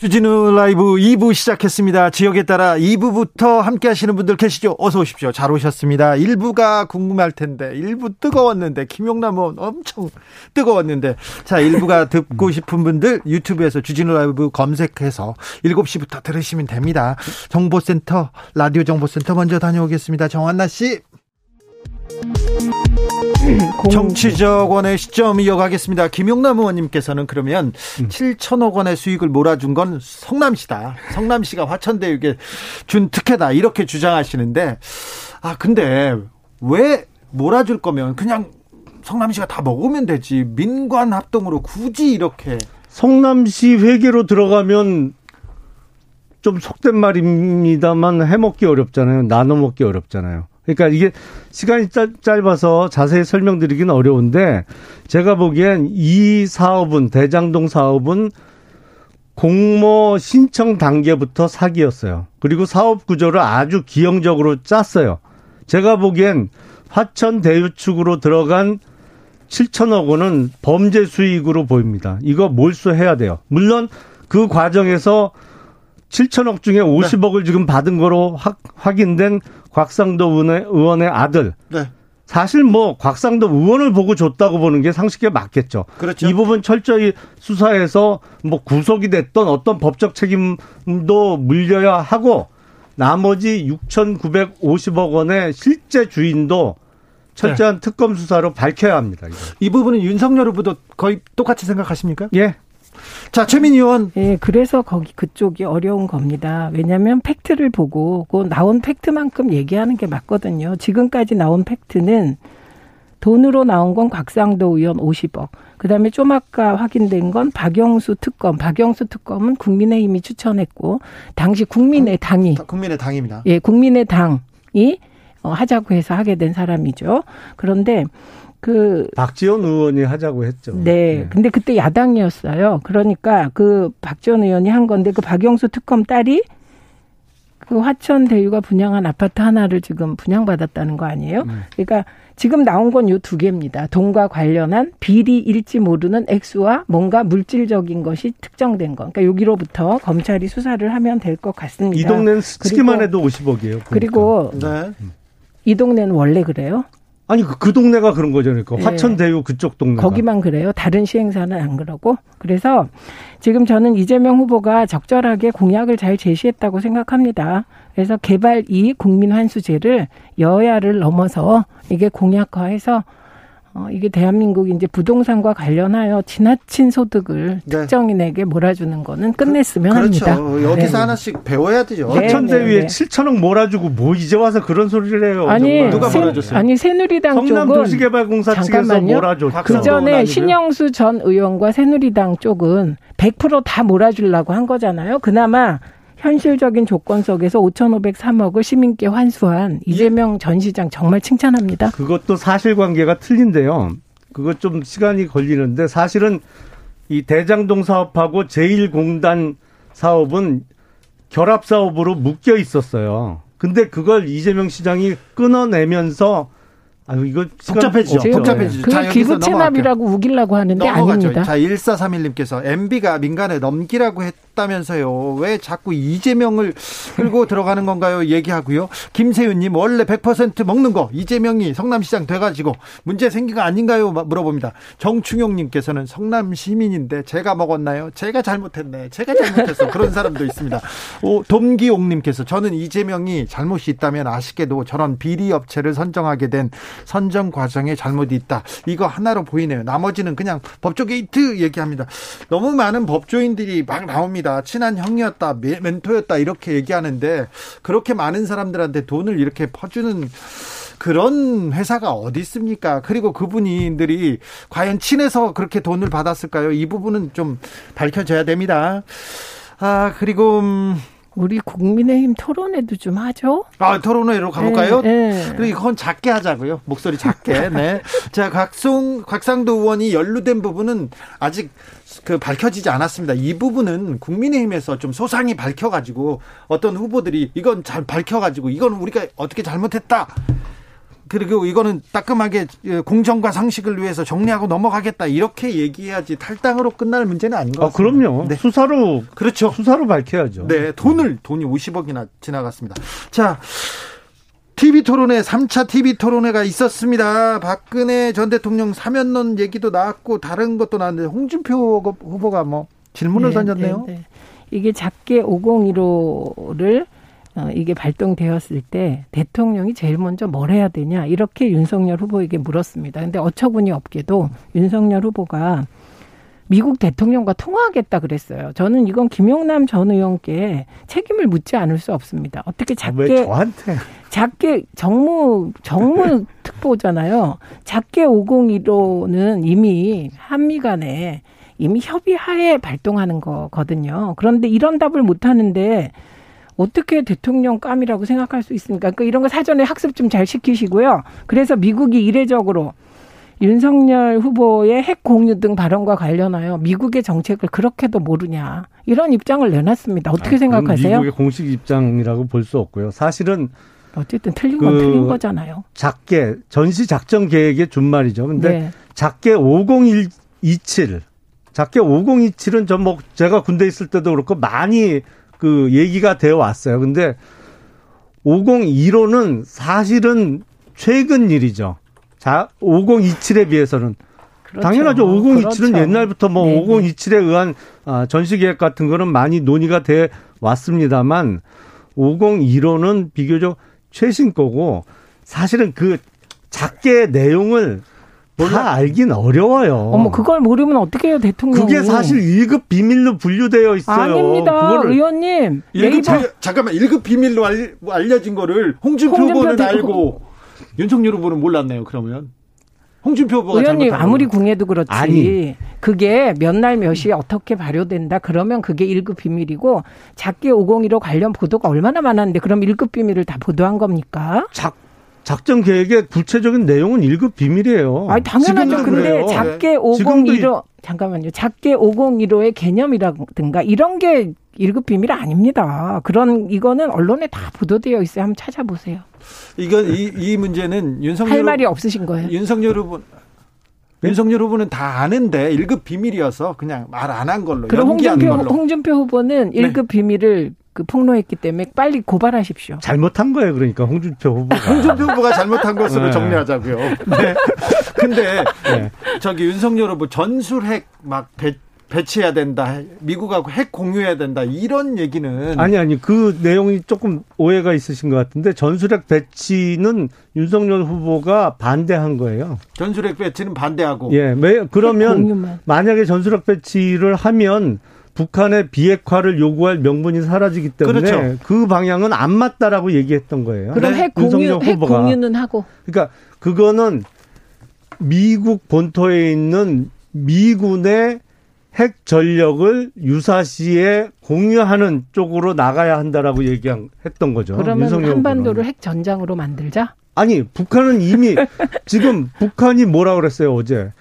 주진우 라이브 2부 시작했습니다. 지역에 따라 2부부터 함께 하시는 분들 계시죠? 어서 오십시오. 잘 오셨습니다. 1부가 궁금할 텐데 1부 뜨거웠는데 김용남 의원 엄청 뜨거웠는데 자 1부가 듣고 싶은 분들 유튜브에서 주진우 라이브 검색해서 7시부터 들으시면 됩니다. 정보센터 라디오 정보센터 먼저 다녀오겠습니다. 정한나 씨. 정치적 원의 시점 이어가겠습니다. 김용남 의원님께서는 그러면 음. 7천억 원의 수익을 몰아준 건 성남시다. 성남시가 화천대유에 준 특혜다. 이렇게 주장하시는데, 아, 근데 왜 몰아줄 거면 그냥 성남시가 다 먹으면 되지. 민관 합동으로 굳이 이렇게. 성남시 회계로 들어가면 좀 속된 말입니다만 해먹기 어렵잖아요. 나눠 먹기 어렵잖아요. 그러니까 이게 시간이 짧아서 자세히 설명드리기는 어려운데 제가 보기엔 이 사업은 대장동 사업은 공모 신청 단계부터 사기였어요. 그리고 사업 구조를 아주 기형적으로 짰어요. 제가 보기엔 화천 대유축으로 들어간 7천억 원은 범죄 수익으로 보입니다. 이거 몰수해야 돼요. 물론 그 과정에서 7천억 중에 50억을 네. 지금 받은 거로 확, 확인된 곽상도 의원의, 의원의 아들. 네. 사실 뭐 곽상도 의원을 보고 줬다고 보는 게 상식에 맞겠죠. 그렇죠. 이 부분 철저히 수사해서 뭐 구속이 됐던 어떤 법적 책임도 물려야 하고 나머지 6,950억 원의 실제 주인도 철저한 네. 특검 수사로 밝혀야 합니다. 이거. 이 부분은 윤석열 후보도 거의 똑같이 생각하십니까? 예. 자, 최민희 의원. 예, 그래서 거기 그쪽이 어려운 겁니다. 왜냐하면 팩트를 보고 그 나온 팩트만큼 얘기하는 게 맞거든요. 지금까지 나온 팩트는 돈으로 나온 건 곽상도 의원 50억. 그다음에 좀 아까 확인된 건 박영수 특검. 박영수 특검은 국민의힘이 추천했고 당시 국민의 당이 국민의 당입니다. 예, 국민의 당이 어, 하자고 해서 하게 된 사람이죠. 그런데 그 박지원 의원이 하자고 했죠. 네. 네. 근데 그때 야당이었어요. 그러니까 그 박지원 의원이 한 건데 그 박영수 특검 딸이 그 화천 대유가 분양한 아파트 하나를 지금 분양받았다는 거 아니에요? 음. 그러니까 지금 나온 건 요 두 개입니다. 돈과 관련한 비리일지 모르는 액수와 뭔가 물질적인 것이 특정된 거. 그러니까 여기로부터 검찰이 수사를 하면 될 것 같습니다. 이 동네는 스치기만 해도 50억이에요. 그러니까. 그리고 네. 이 동네는 원래 그래요? 아니 그, 그 동네가 그런 거죠. 그러니까 네. 화천대유 그쪽 동네 거기만 그래요. 다른 시행사는 안 그러고. 그래서 지금 저는 이재명 후보가 적절하게 공약을 잘 제시했다고 생각합니다. 그래서 개발 이익 국민 환수제를 여야를 넘어서 이게 공약화해서 어, 이게 대한민국 이제 부동산과 관련하여 지나친 소득을 네. 특정인에게 몰아주는 거는 끝냈으면 그, 그렇죠. 합니다. 여기서 네. 하나씩 배워야 되죠. 네, 화천대유에 네, 7천억 몰아주고 뭐 이제 와서 그런 소리를 해요. 아니 누가 몰아줬어요? 아니 새누리당 성남 쪽은 도시개발공사 측에서 몰아줬죠. 그 전에 신영수 전 의원과 새누리당 쪽은 100%다 몰아주려고 한 거잖아요. 그나마 현실적인 조건 속에서 5,503억을 시민께 환수한 이재명 전 시장 정말 칭찬합니다. 그것도 사실관계가 틀린데요. 그것 좀 시간이 걸리는데 사실은 이 대장동 사업하고 제1공단 사업은 결합 사업으로 묶여 있었어요. 근데 그걸 이재명 시장이 끊어내면서 아 이거 복잡해지죠. 복잡해지죠. 그 기부 체납이라고 우기려고 하는데 넘어가죠. 아닙니다. 자, 1431님께서 MB가 민간에 넘기라고 했 다면서요. 왜 자꾸 이재명을 끌고 들어가는 건가요? 얘기하고요. 김세윤님 원래 100% 먹는 거 이재명이 성남시장 돼가지고 문제 생긴 거 아닌가요? 물어봅니다. 정충용님께서는 성남 시민인데 제가 먹었나요? 제가 잘못했네. 제가 잘못했어. 그런 사람도 있습니다. 오, 엄기옥님께서 저는 이재명이 잘못이 있다면 아쉽게도 저런 비리 업체를 선정하게 된 선정 과정에 잘못이 있다. 이거 하나로 보이네요. 나머지는 그냥 법조 게이트 얘기합니다. 너무 많은 법조인들이 막 나옵니다. 친한 형이었다, 멘토였다 이렇게 얘기하는데 그렇게 많은 사람들한테 돈을 이렇게 퍼주는 그런 회사가 어디 있습니까? 그리고 그분들이 과연 친해서 그렇게 돈을 받았을까요? 이 부분은 좀 밝혀져야 됩니다. 아, 그리고 음, 우리 국민의힘 토론회도 좀 하죠. 아, 토론회로 가볼까요? 네, 네. 그리고 그건 작게 하자고요. 목소리 작게. 네. 자, 각송, 곽상도 의원이 연루된 부분은 아직 그 밝혀지지 않았습니다. 이 부분은 국민의힘에서 좀 소상히 밝혀가지고 어떤 후보들이 이건 잘 밝혀가지고 이건 우리가 어떻게 잘못했다. 그리고 이거는 따끔하게 공정과 상식을 위해서 정리하고 넘어가겠다 이렇게 얘기해야지 탈당으로 끝날 문제는 아닌 것 아, 같습니다. 그럼요. 네. 수사로 그렇죠. 수사로 밝혀야죠. 네, 돈을 돈이 50억이나 지나갔습니다. 자, TV 토론회 3차 TV 토론회가 있었습니다. 박근혜 전 대통령 사면론 얘기도 나왔고 다른 것도 나왔는데 홍준표 후보가 뭐 질문을 네, 던졌네요. 네, 네. 이게 작게 5015를 어, 이게 발동되었을 때 대통령이 제일 먼저 뭘 해야 되냐 이렇게 윤석열 후보에게 물었습니다. 근데 어처구니 없게도 윤석열 후보가 미국 대통령과 통화하겠다 그랬어요. 저는 이건 김용남 전 의원께 책임을 묻지 않을 수 없습니다. 어떻게 작게 왜 저한테 작게 정무 정무 특보잖아요. 작게 501호는 이미 한미 간에 이미 협의하에 발동하는 거거든요. 그런데 이런 답을 못 하는데 어떻게 대통령 감이라고 생각할 수 있습니까? 그러니까 이런 거 사전에 학습 좀 잘 시키시고요. 그래서 미국이 이례적으로 윤석열 후보의 핵 공유 등 발언과 관련하여 미국의 정책을 그렇게도 모르냐 이런 입장을 내놨습니다. 어떻게 아, 생각하세요? 미국의 공식 입장이라고 볼 수 없고요. 사실은 어쨌든 틀린 건 그 틀린 거잖아요. 작게 전시 작전 계획의 준말이죠. 근데 네. 작게 50127 작게 5027은 전 뭐 제가 군대 있을 때도 그렇고 많이 그 얘기가 되어 왔어요. 근데 5015는 사실은 최근 일이죠. 자, 5027에 비해서는 그렇죠. 당연하죠. 5027은 그렇죠. 옛날부터 뭐 네, 5027에 의한 아, 전시 계획 같은 거는 많이 논의가 돼 왔습니다만 5015는 비교적 최신 거고 사실은 그 작게 내용을 다 알긴 어려워요. 어머 그걸 모르면 어떻게 해요 대통령이? 그게 사실 1급 비밀로 분류되어 있어요. 아닙니다, 의원님. 1급 네이버 비, 잠깐만 1급 비밀로 알, 알려진 거를 홍준표, 홍준표 후보는 알고 윤석열 후보는 몰랐네요. 그러면 홍준표 후보가 의원님 아무리. 궁해도 그렇지. 아니. 그게 몇 날 몇이 어떻게 발효된다. 그러면 그게 1급 비밀이고 작게 501호 관련 보도가 얼마나 많았는데 그럼 1급 비밀을 다 보도한 겁니까? 작, 작전 계획의 구체적인 내용은 1급 비밀이에요. 아니 당연하죠. 근데 그래요. 작게 지금도 501호 잠깐만요. 작게 501호의 개념이라든가 이런 게 1급 비밀 아닙니다. 그런 이거는 언론에 다 보도되어 있어요. 한번 찾아보세요. 이건 이, 이 문제는 윤석열 할 후- 말이 없으신 거예요. 윤석열 후보 윤석열 후보는 다 아는데 1급 비밀이어서 그냥 말 안 한 걸로 그럼 홍준표, 걸로. 홍준표 후보는 네. 1급 비밀을 그 폭로했기 때문에 빨리 고발하십시오. 잘못한 거예요. 그러니까 홍준표 후보가. 홍준표 후보가 잘못한 것으로 네. 정리하자고요. 네. 근데 네. 저기 윤석열 후보 전술핵 막 배, 배치해야 된다. 미국하고 핵 공유해야 된다. 이런 얘기는 아니 아니 그 내용이 조금 오해가 있으신 것 같은데 전술핵 배치는 윤석열 후보가 반대한 거예요. 전술핵 배치는 반대하고 예, 매, 그러면. 만약에 전술핵 배치를 하면 북한의 비핵화를 요구할 명분이 사라지기 때문에 그렇죠. 그 방향은 안 맞다라고 얘기했던 거예요. 그럼 네. 핵 공유, 핵. 공유는 하고 그러니까 그거는 미국 본토에 있는 미군의 핵 전력을 유사시에 공유하는 쪽으로 나가야 한다라고 얘기했던 거죠. 그러면 한반도를. 핵 전장으로 만들자. 아니 북한은 이미 지금 북한이 뭐라 그랬어요 어제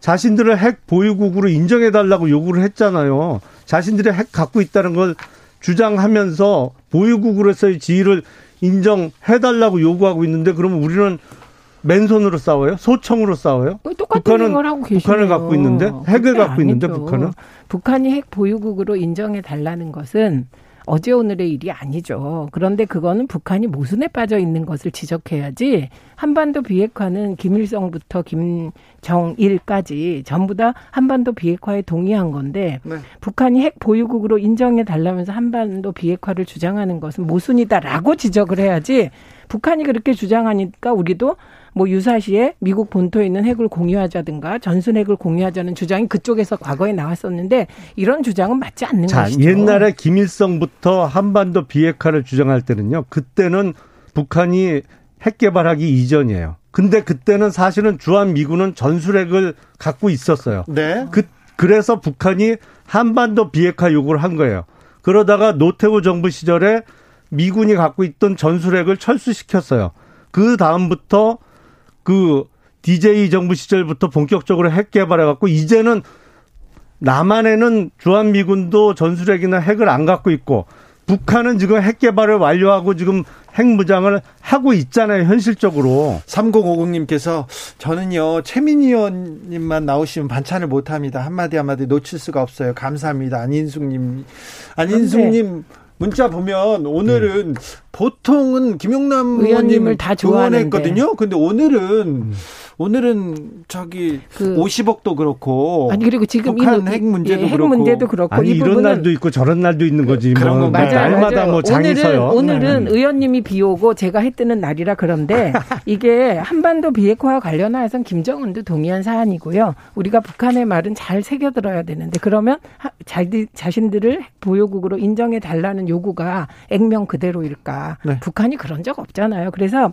자신들을 핵 보유국으로 인정해 달라고 요구를 했잖아요. 자신들이 핵 갖고 있다는 걸 주장하면서 보유국으로서의 지위를 인정해 달라고 요구하고 있는데 그러면 우리는 맨손으로 싸워요? 소총으로 싸워요? 어, 똑같은 북한은 걸 하고 계시네요. 북한을 갖고 있는데? 핵을 갖고 있는데. 북한은? 북한이 핵 보유국으로 인정해 달라는 것은 어제 오늘의 일이 아니죠. 그런데 그거는 북한이 모순에 빠져 있는 것을 지적해야지 한반도 비핵화는 김일성부터 김정일까지 전부 다 한반도 비핵화에 동의한 건데 네. 북한이 핵 보유국으로 인정해 달라면서 한반도 비핵화를 주장하는 것은 모순이다라고 지적을 해야지 북한이 그렇게 주장하니까 우리도 뭐 유사시에 미국 본토에 있는 핵을 공유하자든가 전순 핵을 공유하자는 주장이 그쪽에서 과거에 나왔었는데 이런 주장은 맞지 않는 자, 것이죠. 옛날에 김일성부터 한반도 비핵화를 주장할 때는요. 그때는 북한이 핵 개발하기 이전이에요. 근데 그때는 사실은 주한 미군은 전술핵을 갖고 있었어요. 네. 그 그래서 북한이 한반도 비핵화 요구를 한 거예요. 그러다가 노태우 정부 시절에 미군이 갖고 있던 전술핵을 철수시켰어요. 그 다음부터 그 DJ 정부 시절부터 본격적으로 핵 개발해갖고 이제는 남한에는 주한미군도 전술핵이나 핵을 안 갖고 있고 북한은 지금 핵 개발을 완료하고 지금 핵 무장을 하고 있잖아요, 현실적으로. 3050님께서 저는요, 최민희 의원님만 나오시면 반찬을 못 합니다. 한마디 한마디 놓칠 수가 없어요. 감사합니다. 안인숙님. 안인숙님. 문자 보면 오늘은 네. 보통은 김용남 의원님을 다 좋아했거든요. 근데 오늘은 음. 오늘은 저기 그 50억도 그렇고 아니 그리고 지금 북한 핵 문제도 예, 핵 그렇고 문제도 그렇고 아니, 이런 날도 있고 저런 날도 있는 거지. 그런 뭐. 맞아요. 날마다 맞아요. 뭐 장이 오늘은, 서요. 오늘은 네. 의원님이 비 오고 제가 해 뜨는 날이라 그런데 이게 한반도 비핵화와 관련해서는 김정은도 동의한 사안이고요. 우리가 북한의 말은 잘 새겨 들어야 되는데 그러면 자, 자신들을 보유국으로 인정해 달라는 요구가 액면 그대로일까? 네. 북한이 그런 적 없잖아요. 그래서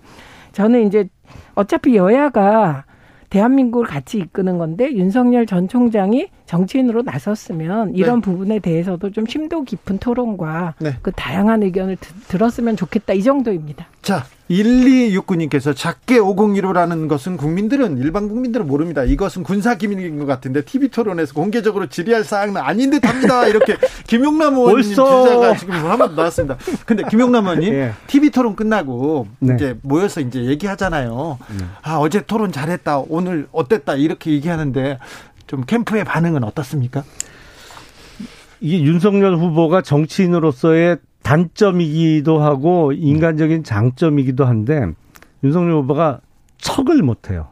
저는 이제 어차피 여야가 대한민국을 같이 이끄는 건데 윤석열 전 총장이 정치인으로 나섰으면 이런 네. 부분에 대해서도 좀 심도 깊은 토론과 네. 그 다양한 의견을 드, 들었으면 좋겠다 이 정도입니다. 자, 1269님께서 작게 501호라는 것은 국민들은 일반 국민들은 모릅니다. 이것은 군사 기밀인 것 같은데 TV 토론에서 공개적으로 질의할 사항은 아닌 듯합니다. 이렇게 김용남 의원님 주자가 지금 한번 나왔습니다. 근데 김용남 의원님 예. TV 토론 끝나고 네. 이제 모여서 이제 얘기하잖아요. 네. 아 어제 토론 잘했다. 오늘 어땠다 이렇게 얘기하는데 좀 캠프의 반응은 어떻습니까? 이게 윤석열 후보가 정치인으로서의 단점이기도 하고 인간적인 장점이기도 한데 윤석열 후보가 척을 못해요.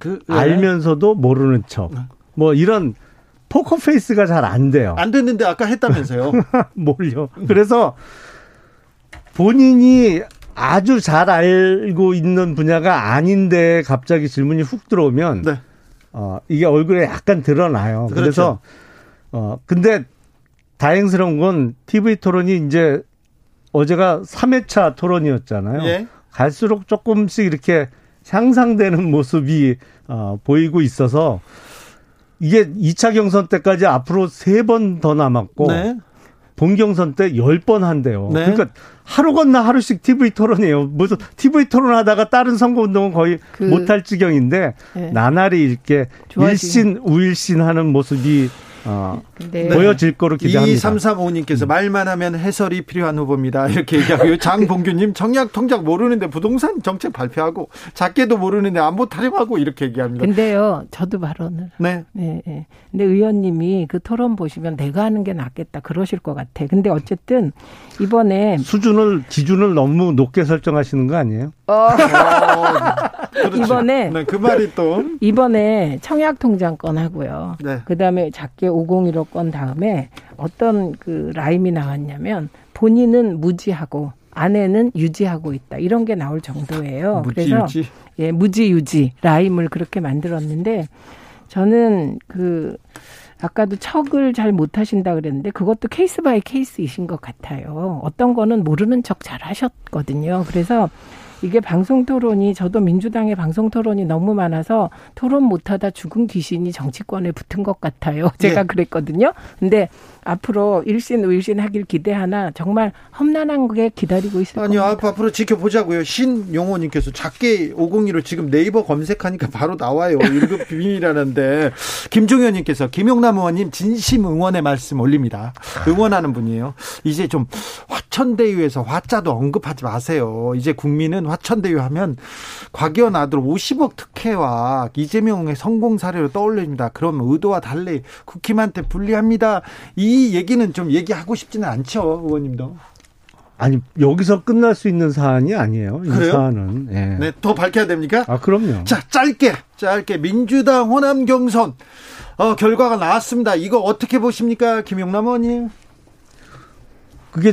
그 알면서도 모르는 척. 네. 뭐 이런 포커 페이스가 잘 안 돼요. 안 됐는데 아까 했다면서요? 뭘요? 그래서 본인이 아주 잘 알고 있는 분야가 아닌데 갑자기 질문이 훅 들어오면 네. 어 이게 얼굴에 약간 드러나요. 그렇죠. 그래서 어 근데 다행스러운 건 TV 토론이 이제 어제가 3회차 토론이었잖아요. 예. 갈수록 조금씩 이렇게 향상되는 모습이 어, 보이고 있어서 이게 2차 경선 때까지 앞으로 3번 더 남았고 네. 본 경선 때 10번 한대요. 네. 그러니까 하루 건너 하루씩 TV 토론이에요. 무슨 TV 토론 하다가 다른 선거 운동은 거의 그, 못할 지경인데 네. 나날이 이렇게 좋아지긴. 일신 우일신 하는 모습이 어, 네. 보여질 거로 기대합니다. 2335님께서 말만 하면 해설이 필요한 후보입니다. 이렇게 얘기하고요. 장봉규님 청약 통장 모르는데 부동산 정책 발표하고 작게도 모르는데 안보 타령하고 이렇게 얘기합니다. 근데요, 저도 발언을. 네. 네. 네. 근데 의원님이 그 토론 보시면 내가 하는 게 낫겠다 그러실 것 같아. 근데 어쨌든 이번에 수준을 기준을 너무 높게 설정하시는 거 아니에요? 어. 그렇죠. 이번에 네, 그 말이 또 이번에 청약 통장 건 하고요. 네. 그다음에 작게 501호 건 다음에 어떤 그 라임이 나왔냐면 본인은 무지하고 아내는 유지하고 있다. 이런 게 나올 정도예요. 무지, 그래서 유지? 예, 무지 유지 라임을 그렇게 만들었는데 저는 그 아까도 척을 잘 못하신다 그랬는데 그것도 case by case이신 것 같아요. 어떤 거는 모르는 척 잘 하셨거든요. 그래서 이게 방송 토론이 저도 민주당의 방송 토론이 너무 많아서 토론 못하다 죽은 귀신이 정치권에 붙은 것 같아요. 제가 네. 그랬거든요. 근데 앞으로 일신 우일신 하길 기대하나 정말 험난한 게 기다리고 있을 아니요, 겁니다. 앞으로 지켜보자고요. 신용호님께서 작게 502로 지금 네이버 검색하니까 바로 나와요. 1급 비밀이라는데 김종현님께서 김용남 의원님 진심 응원의 말씀 올립니다. 응원하는 분이에요. 이제 좀 화천대유에서 화자도 언급하지 마세요. 이제 국민은 화천대유 하면 곽연 아들 50억 특혜와 이재명의 성공 사례로 떠올립니다. 그럼 의도와 달리 국힘한테 불리합니다. 이 얘기는 좀 얘기하고 싶지는 않죠, 의원님도. 아니 여기서 끝날 수 있는 사안이 아니에요. 이 그래요? 사안은. 예. 네, 더 밝혀야 됩니까? 아 그럼요. 자, 짧게 짧게 민주당 호남 경선 어, 결과가 나왔습니다. 이거 어떻게 보십니까, 김용남 의원님? 그게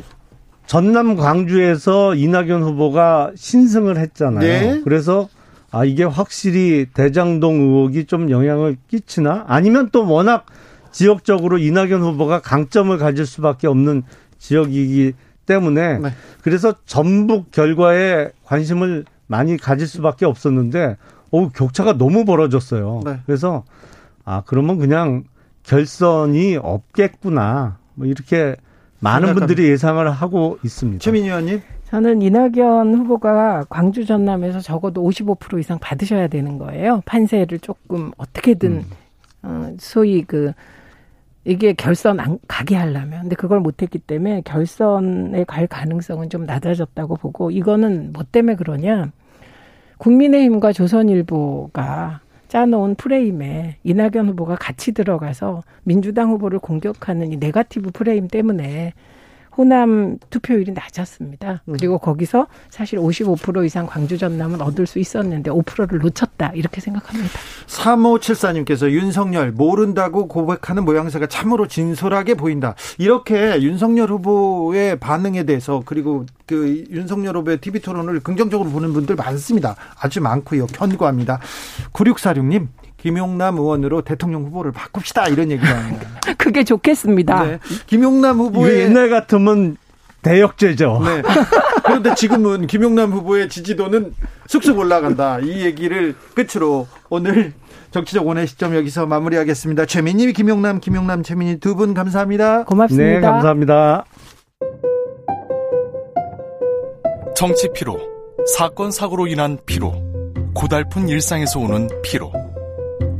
전남 광주에서 이낙연 후보가 신승을 했잖아요. 네. 그래서 아 이게 확실히 대장동 의혹이 좀 영향을 끼치나? 아니면 또 워낙 지역적으로 이낙연 후보가 강점을 가질 수밖에 없는 지역이기 때문에 네. 그래서 전북 결과에 관심을 많이 가질 수밖에 없었는데 어 격차가 너무 벌어졌어요. 네. 그래서 아 그러면 그냥 결선이 없겠구나 뭐 이렇게 많은 생각합니다. 분들이 예상을 하고 있습니다. 최민희 의원님. 저는 이낙연 후보가 광주 전남에서 적어도 55% 이상 받으셔야 되는 거예요. 판세를 조금 어떻게든 음. 어, 소위 그 이게 결선 안 가게 하려면. 근데 그걸 못했기 때문에 결선에 갈 가능성은 좀 낮아졌다고 보고 이거는 뭐 때문에 그러냐? 국민의힘과 조선일보가 짜놓은 프레임에 이낙연 후보가 같이 들어가서 민주당 후보를 공격하는 이 네가티브 프레임 때문에 호남 투표율이 낮았습니다. 그리고 거기서 사실 55% 이상 광주 전남은 얻을 수 있었는데 5%를 놓쳤다 이렇게 생각합니다. 3574님께서 윤석열 모른다고 고백하는 모양새가 참으로 진솔하게 보인다. 이렇게 윤석열 후보의 반응에 대해서 그리고 그 윤석열 후보의 TV 토론을 긍정적으로 보는 분들 많습니다. 아주 많고요. 견고합니다. 9646님 김용남 의원으로 대통령 후보를 바꿉시다. 이런 얘기가 합니다. 그게 좋겠습니다. 네. 김용남 후보의 옛날 같으면 대역죄죠. 네. 그런데 지금은 김용남 후보의 지지도는 쑥쑥 올라간다. 이 얘기를 끝으로 오늘 정치적 원의 시점 여기서 마무리하겠습니다. 최민희, 김용남, 김용남, 최민희 두 분 감사합니다. 고맙습니다. 네, 감사합니다. 정치 피로, 사건 사고로 인한 피로, 고달픈 일상에서 오는 피로.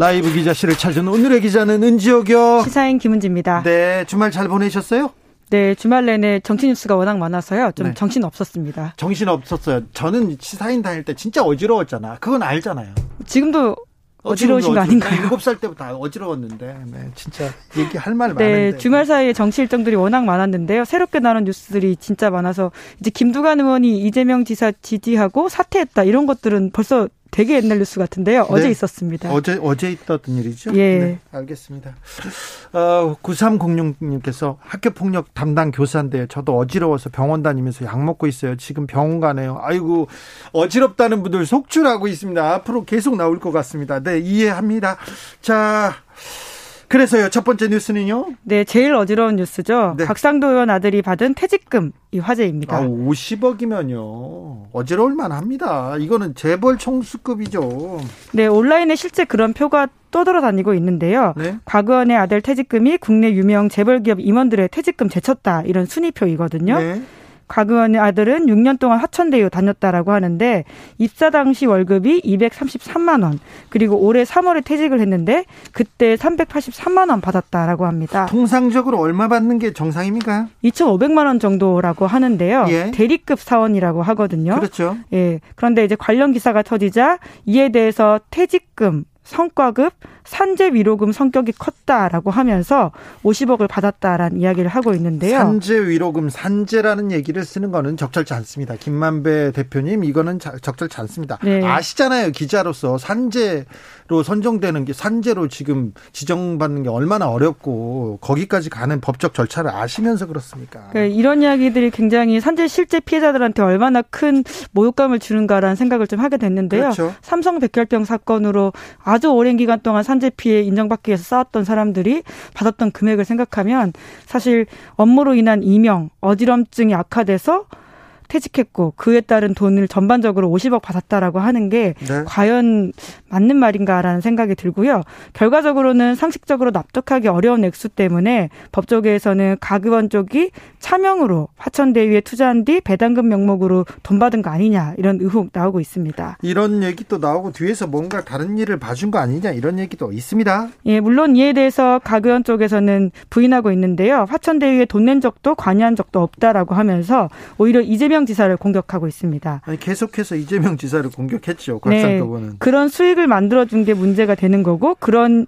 라이브 기자실을 찾은 오늘의 기자는 은지옥이요. 시사인 김은지입니다. 네. 네, 주말 잘 보내셨어요? 주말 내내 정치 뉴스가 워낙 많아서요. 좀 네. 정신 없었습니다. 정신 없었어요. 저는 시사인 다닐 때 진짜 어지러웠잖아. 그건 알잖아요. 지금도 어지러우신 거 아닌가요? 일곱 살 때부터 어지러웠는데, 네, 진짜 얘기할 말 많은데. 네, 주말 사이에 정치 일정들이 워낙 많았는데요. 새롭게 나온 뉴스들이 진짜 많아서 이제 김두관 의원이 이재명 지사 지지하고 사퇴했다 이런 것들은 벌써 되게 옛날 뉴스 같은데요. 어제 네. 있었습니다. 어제 어제 있었던 일이죠? 예. 네, 알겠습니다. 어, 9306님께서 학교 폭력 담당 교사인데 저도 어지러워서 병원 다니면서 약 먹고 있어요. 지금 병원 가네요. 아이고 어지럽다는 분들 속출하고 있습니다. 앞으로 계속 나올 것 같습니다. 네, 이해합니다. 자, 그래서요. 첫 번째 뉴스는요. 네, 제일 어지러운 뉴스죠. 네. 곽상도 의원 아들이 받은 퇴직금 이 화제입니다. 아, 50억이면요. 어지러울 만합니다. 이거는 재벌 총수급이죠. 네, 온라인에 실제 그런 표가 떠돌아다니고 있는데요. 네. 곽 의원의 아들 퇴직금이 국내 유명 재벌 기업 임원들의 퇴직금 제쳤다 이런 순위표이거든요. 네. 곽 의원의 아들은 6년 동안 하천대유 다녔다라고 하는데 입사 당시 월급이 233만 원 그리고 올해 3월에 퇴직을 했는데 그때 383만 원 받았다라고 합니다. 통상적으로 얼마 받는 게 정상입니까? 2,500만 원 정도라고 하는데요. 예. 대리급 사원이라고 하거든요. 그렇죠. 예. 그런데 이제 관련 기사가 터지자 이에 대해서 퇴직금, 성과급, 산재 위로금 성격이 컸다라고 하면서 50억을 받았다라는 이야기를 하고 있는데요. 산재 위로금 산재라는 얘기를 쓰는 거는 적절치 않습니다. 김만배 대표님 이거는 자- 적절치 않습니다. 네. 아시잖아요 기자로서 산재로 선정되는 게 산재로 지금 지정받는 게 얼마나 어렵고 거기까지 가는 법적 절차를 아시면서 그렇습니까? 그러니까 이런 이야기들이 굉장히 산재 실제 피해자들한테 얼마나 큰 모욕감을 주는가라는 생각을 좀 하게 됐는데요. 그렇죠. 삼성 백혈병 사건으로 아주 오랜 기간 동안 산재 피해 인정받기 위해서 싸웠던 사람들이 받았던 금액을 생각하면 사실 업무로 인한 이명, 어지럼증이 악화돼서 퇴직했고 그에 따른 돈을 전반적으로 50억 받았다라고 하는 게 네. 과연 맞는 말인가라는 생각이 들고요. 결과적으로는 상식적으로 납득하기 어려운 액수 때문에 법조계에서는 각 의원 쪽이 차명으로 화천대유에 투자한 뒤 배당금 명목으로 돈 받은 거 아니냐 이런 의혹 나오고 있습니다. 이런 얘기 또 나오고 뒤에서 뭔가 다른 일을 봐준 거 아니냐 이런 얘기도 있습니다. 예, 물론 이에 대해서 각 의원 쪽에서는 부인하고 있는데요. 화천대유에 돈 낸 적도 관여한 적도 없다라고 하면서 오히려 이재명 지사를 공격하고 있습니다. 아니 계속해서 이재명 지사를 공격했죠. 네. 곽상도 의원은. 그런 수익을 만들어준 게 문제가 되는 거고 그런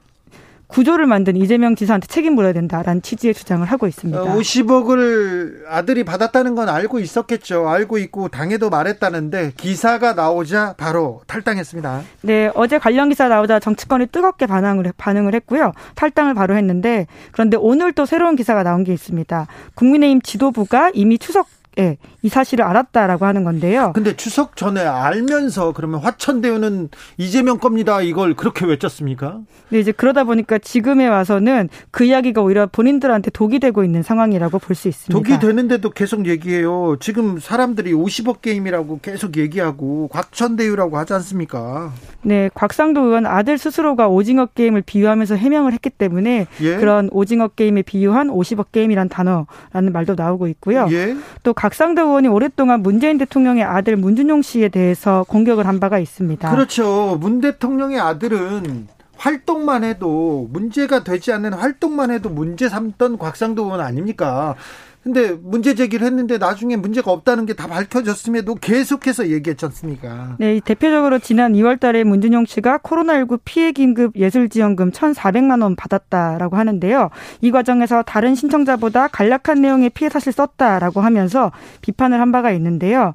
구조를 만든 이재명 지사한테 책임 물어야 된다라는 취지의 주장을 하고 있습니다. 50억을 어, 아들이 받았다는 건 알고 있었겠죠. 알고 있고 당에도 말했다는데 기사가 나오자 바로 탈당했습니다. 네, 어제 관련 기사 나오자 정치권이 뜨겁게 반응을 반응을 했고요. 탈당을 바로 했는데 그런데 오늘 또 새로운 기사가 나온 게 있습니다. 국민의힘 지도부가 이미 추석 예, 이 사실을 알았다라고 하는 건데요. 근데 추석 전에 알면서 그러면 화천대유는 이재명 겁니다. 이걸 그렇게 외쳤습니까? 네, 이제 그러다 보니까 지금에 와서는 그 이야기가 오히려 본인들한테 독이 되고 있는 상황이라고 볼 수 있습니다. 독이 되는데도 계속 얘기해요. 지금 사람들이 50억 게임이라고 계속 얘기하고 곽천대유라고 하지 않습니까? 네, 곽상도 의원 아들 스스로가 오징어 게임을 비유하면서 해명을 했기 때문에 예? 그런 오징어 게임에 비유한 50억 게임이란 단어라는 말도 나오고 있고요. 예? 또 곽상도 의원이 오랫동안 문재인 대통령의 아들 문준용 씨에 대해서 공격을 한 바가 있습니다. 그렇죠. 문 대통령의 아들은 활동만 해도 문제가 되지 않는 활동만 해도 문제 삼던 곽상도 의원 아닙니까? 근데 문제 제기를 했는데 나중에 문제가 없다는 게 다 밝혀졌음에도 계속해서 얘기했지 않습니까? 네, 대표적으로 지난 2월 달에 문준용 씨가 코로나19 피해 긴급 예술 지원금 1,400만 원 받았다라고 하는데요. 이 과정에서 다른 신청자보다 간략한 내용의 피해 사실 썼다라고 하면서 비판을 한 바가 있는데요.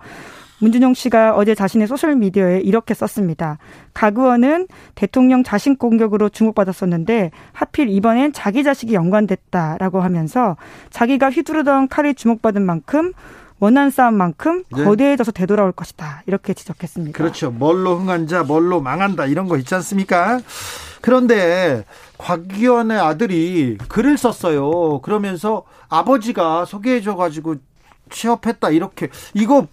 문준용 씨가 어제 자신의 소셜미디어에 이렇게 썼습니다. 각 의원은 대통령 자신 공격으로 주목받았었는데 하필 이번엔 자기 자식이 연관됐다라고 하면서 자기가 휘두르던 칼이 주목받은 만큼 원한 싸움만큼 네. 거대해져서 되돌아올 것이다. 이렇게 지적했습니다. 그렇죠. 뭘로 흥한 자, 뭘로 망한다. 이런 거 있지 않습니까? 그런데 곽 의원의 아들이 글을 썼어요. 그러면서 아버지가 소개해줘가지고 취업했다. 이렇게. 이거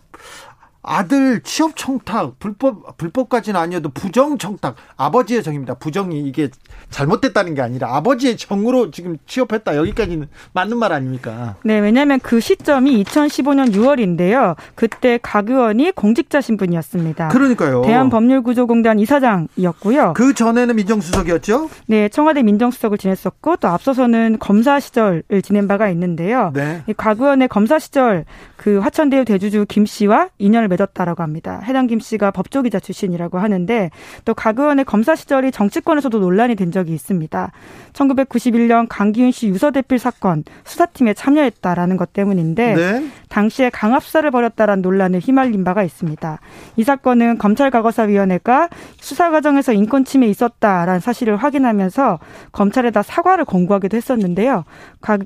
아들 취업 청탁 불법 불법까지는 아니어도 부정 청탁 아버지의 정입니다. 부정이 이게 잘못됐다는 게 아니라 아버지의 정으로 지금 취업했다 여기까지는 맞는 말 아닙니까? 네, 왜냐하면 그 시점이 2015년 6월인데요. 그때 각 의원이 공직자 신분이었습니다. 그러니까요. 대한법률구조공단 이사장이었고요. 그 전에는 민정수석이었죠? 네, 청와대 민정수석을 지냈었고 또 앞서서는 검사 시절을 지낸 바가 있는데요. 네. 각 의원의 검사 시절 그 화천대유 대주주 김 씨와 인연을 맺었다라고 합니다. 해당 김 씨가 법조기자 출신이라고 하는데 또 각 의원의 검사 시절이 정치권에서도 논란이 된 적이 있습니다. 1991년 강기훈 씨 유서 대필 사건 수사팀에 참여했다라는 것 때문인데 네. 당시에 강압수사를 벌였다라는 논란을 휘말린 바가 있습니다. 이 사건은 검찰과거사위원회가 수사 과정에서 인권 침해 있었다라는 사실을 확인하면서 검찰에다 사과를 권고하기도 했었는데요. 각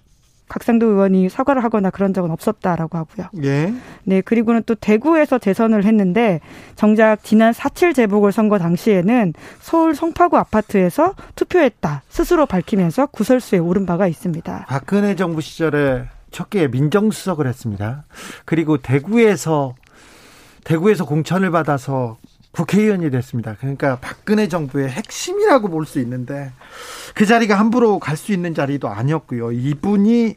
각상도 의원이 사과를 하거나 그런 적은 없었다라고 하고요. 예. 네, 그리고는 또 대구에서 재선을 했는데 정작 지난 4.7 재보궐 선거 당시에는 서울 성파구 아파트에서 투표했다 스스로 밝히면서 구설수에 오른 바가 있습니다. 박근혜 정부 시절에 첫기에 민정수석을 했습니다. 그리고 대구에서 대구에서 공천을 받아서 국회의원이 됐습니다. 그러니까 박근혜 정부의 핵심이라고 볼 수 있는데 그 자리가 함부로 갈 수 있는 자리도 아니었고요. 이분이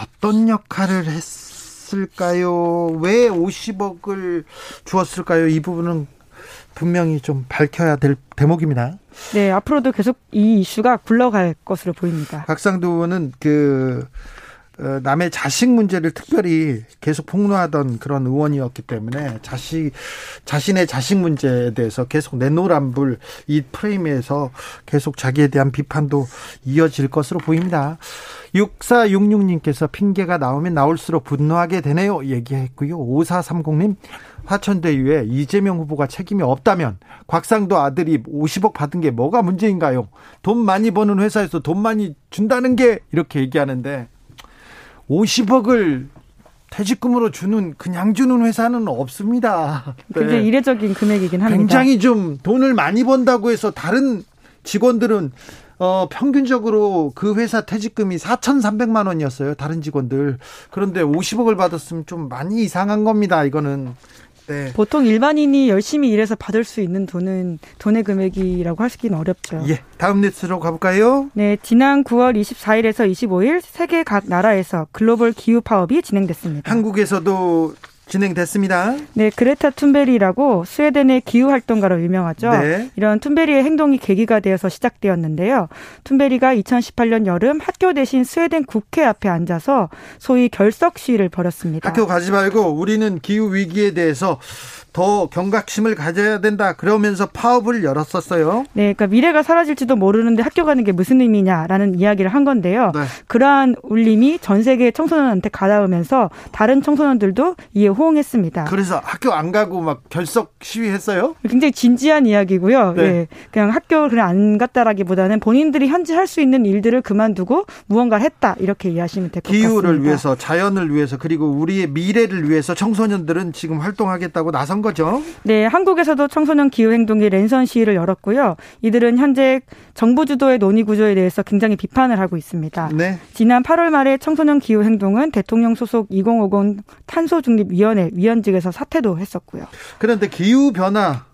어떤 역할을 했을까요? 왜 50억을 주었을까요? 이 부분은 분명히 좀 밝혀야 될 대목입니다. 네, 앞으로도 계속 이 이슈가 굴러갈 것으로 보입니다. 박상도 의원은 그 어, 남의 자식 문제를 특별히 계속 폭로하던 그런 의원이었기 때문에 자식 자신의 자식 문제에 대해서 계속 내노란불 이 프레임에서 계속 자기에 대한 비판도 이어질 것으로 보입니다. 6466님께서 핑계가 나오면 나올수록 분노하게 되네요. 얘기했고요. 5430님 화천대유에 이재명 후보가 책임이 없다면 곽상도 아들이 50억 받은 게 뭐가 문제인가요? 돈 많이 버는 회사에서 돈 많이 준다는 게 이렇게 얘기하는데 50억을 퇴직금으로 주는 그냥 주는 회사는 없습니다. 굉장히 네. 이례적인 금액이긴 합니다. 굉장히 좀 돈을 많이 번다고 해서 다른 직원들은 어 평균적으로 그 회사 퇴직금이 4,300만 원이었어요. 다른 직원들. 그런데 50억을 받았으면 좀 많이 이상한 겁니다. 이거는. 네. 보통 일반인이 열심히 일해서 받을 수 있는 돈은 돈의 금액이라고 하시기는 어렵죠. 예. 다음 뉴스로 가볼까요? 네. 지난 9월 24일에서 25일 세계 각 나라에서 글로벌 기후 파업이 진행됐습니다. 한국에서도 진행됐습니다. 네, 그레타 툰베리라고 스웨덴의 기후 활동가로 유명하죠. 네. 이런 툰베리의 행동이 계기가 되어서 시작되었는데요. 툰베리가 2018년 여름 학교 대신 스웨덴 국회 앞에 앉아서 소위 결석 시위를 벌였습니다. 학교 가지 말고 우리는 기후 위기에 대해서 더 경각심을 가져야 된다. 그러면서 파업을 열었었어요. 네, 그러니까 미래가 사라질지도 모르는데 학교 가는 게 무슨 의미냐라는 이야기를 한 건데요. 네. 그러한 울림이 전 세계 청소년한테 가닿으면서 다른 청소년들도 이에 호응했습니다. 그래서 학교 안 가고 막 결석 시위했어요? 굉장히 진지한 이야기고요. 네. 네. 그냥 학교 그냥 안 갔다라기보다는 본인들이 현재 할 수 있는 일들을 그만두고 무언가를 했다 이렇게 이해하시면 될 것 같습니다. 기후를 위해서, 자연을 위해서 그리고 우리의 미래를 위해서 청소년들은 지금 활동하겠다고 나선 거죠? 네, 한국에서도 청소년 기후 행동의 랜선 시위를 열었고요. 이들은 현재 정부 주도의 논의 구조에 대해서 굉장히 비판을 하고 있습니다. 네. 지난 8월 말에 청소년 기후 행동은 대통령 소속 2050 탄소 중립 위원회 위원직에서 사퇴도 했었고요. 그런데 기후 변화